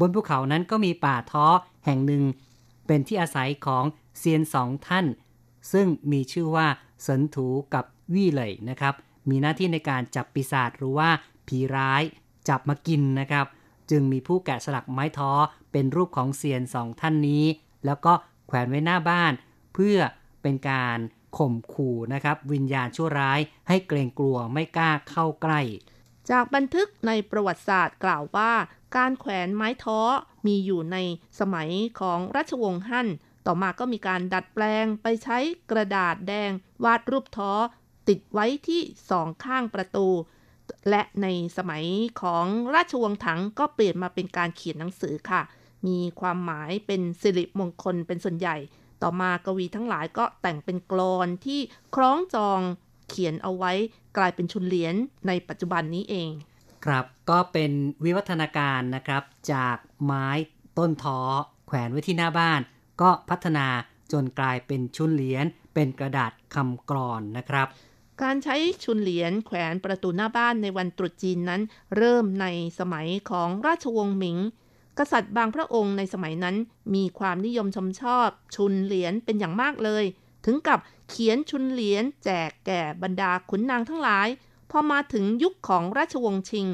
บนภูเขานั้นก็มีป่าท้อแห่งหนึ่ง เป็นที่อาศัยของเซียนสองท่าน ซึ่งมีชื่อว่าเสินถูกับวี่เหลยนะครับ มีหน้าที่ในการจับปีศาจหรือว่าผีร้ายจับมากินนะครับ จึงมีผู้แกะสลักไม้ท้อเป็นรูปของเซียนสองท่านนี้ แล้วก็แขวนไว้หน้าบ้าน เพื่อเป็นการข่มขู่นะครับ วิญญาณชั่วร้ายให้เกรงกลัวไม่กล้าเข้าใกล้ จากบันทึกในประวัติศาสตร์กล่าวว่า การแขวนไม้ท้อมีอยู่ในสมัยของราชวงศ์ฮั่น ต่อมาก็มีการดัดแปลงไปใช้กระดาษแดง วาดรูปท้อติดไว้ที่สองข้างประตู และในสมัยของราชวงศ์ถังก็เปลี่ยนมาเป็นการเขียนหนังสือค่ะ มีความหมายเป็นสิริมงคลเป็นส่วนใหญ่ ต่อมากวีทั้งหลายก็แต่งเป็นกลอนที่คล้องจองเขียนเอาไว้กลายเป็นชุนเหรียญในปัจจุบันนี้เอง ครับก็เป็นวิวัฒนาการนะครับ จากไม้ต้นท้อแขวนไว้ที่หน้าบ้าน ก็พัฒนาจนกลายเป็นชุนเหรียญเป็นกระดาษคำกรอนนะครับ การใช้ชุนเหรียญแขวนประตูหน้าบ้านในวันตรุษจีนนั้น เริ่มในสมัยของราชวงศ์หมิง กษัตริย์บางพระองค์ในสมัยนั้นมีความนิยมชมชอบ ชุนเหรียญเป็นอย่างมากเลย ถึงกับเขียนชุนเหรียญแจกแก่บรรดาขุนนางทั้งหลาย พอมาถึงยุคของราชวงศ์ชิง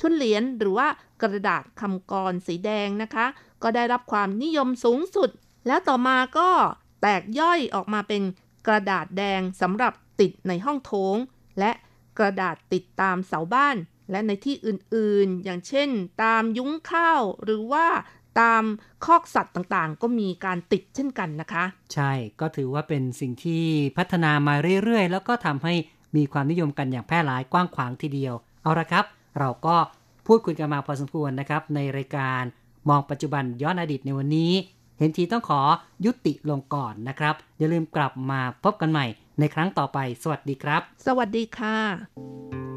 ชุนเหรียญหรือว่ากระดาษคำกรสีแดงนะคะ ก็ได้รับความนิยมสูงสุด แล้วต่อมาก็แตกย่อยออกมาเป็นกระดาษแดงสำหรับ ติดในห้องโถง และกระดาษติดตามเสาบ้าน และในที่อื่นๆ อย่างเช่น ตามยุ้งข้าว หรือว่าตามคอกสัตว์ต่างๆ ก็มีการติดเช่นกันนะคะ ใช่ก็ถือว่าเป็นสิ่งที่พัฒนามาเรื่อยๆ แล้วก็ทำให้มีความนิยมกันอย่างแพร่หลายกว้างขวางทีเดียว เอาละครับ เราก็พูดคุยกันมาพอสมควรนะครับ ในรายการมองปัจจุบันย้อนอดีตในวันนี้ เห็นทีต้องขอยุติลงก่อนนะครับ อย่าลืมกลับมาพบกันใหม่ ในครั้งต่อไป สวัสดีครับ สวัสดีค่ะ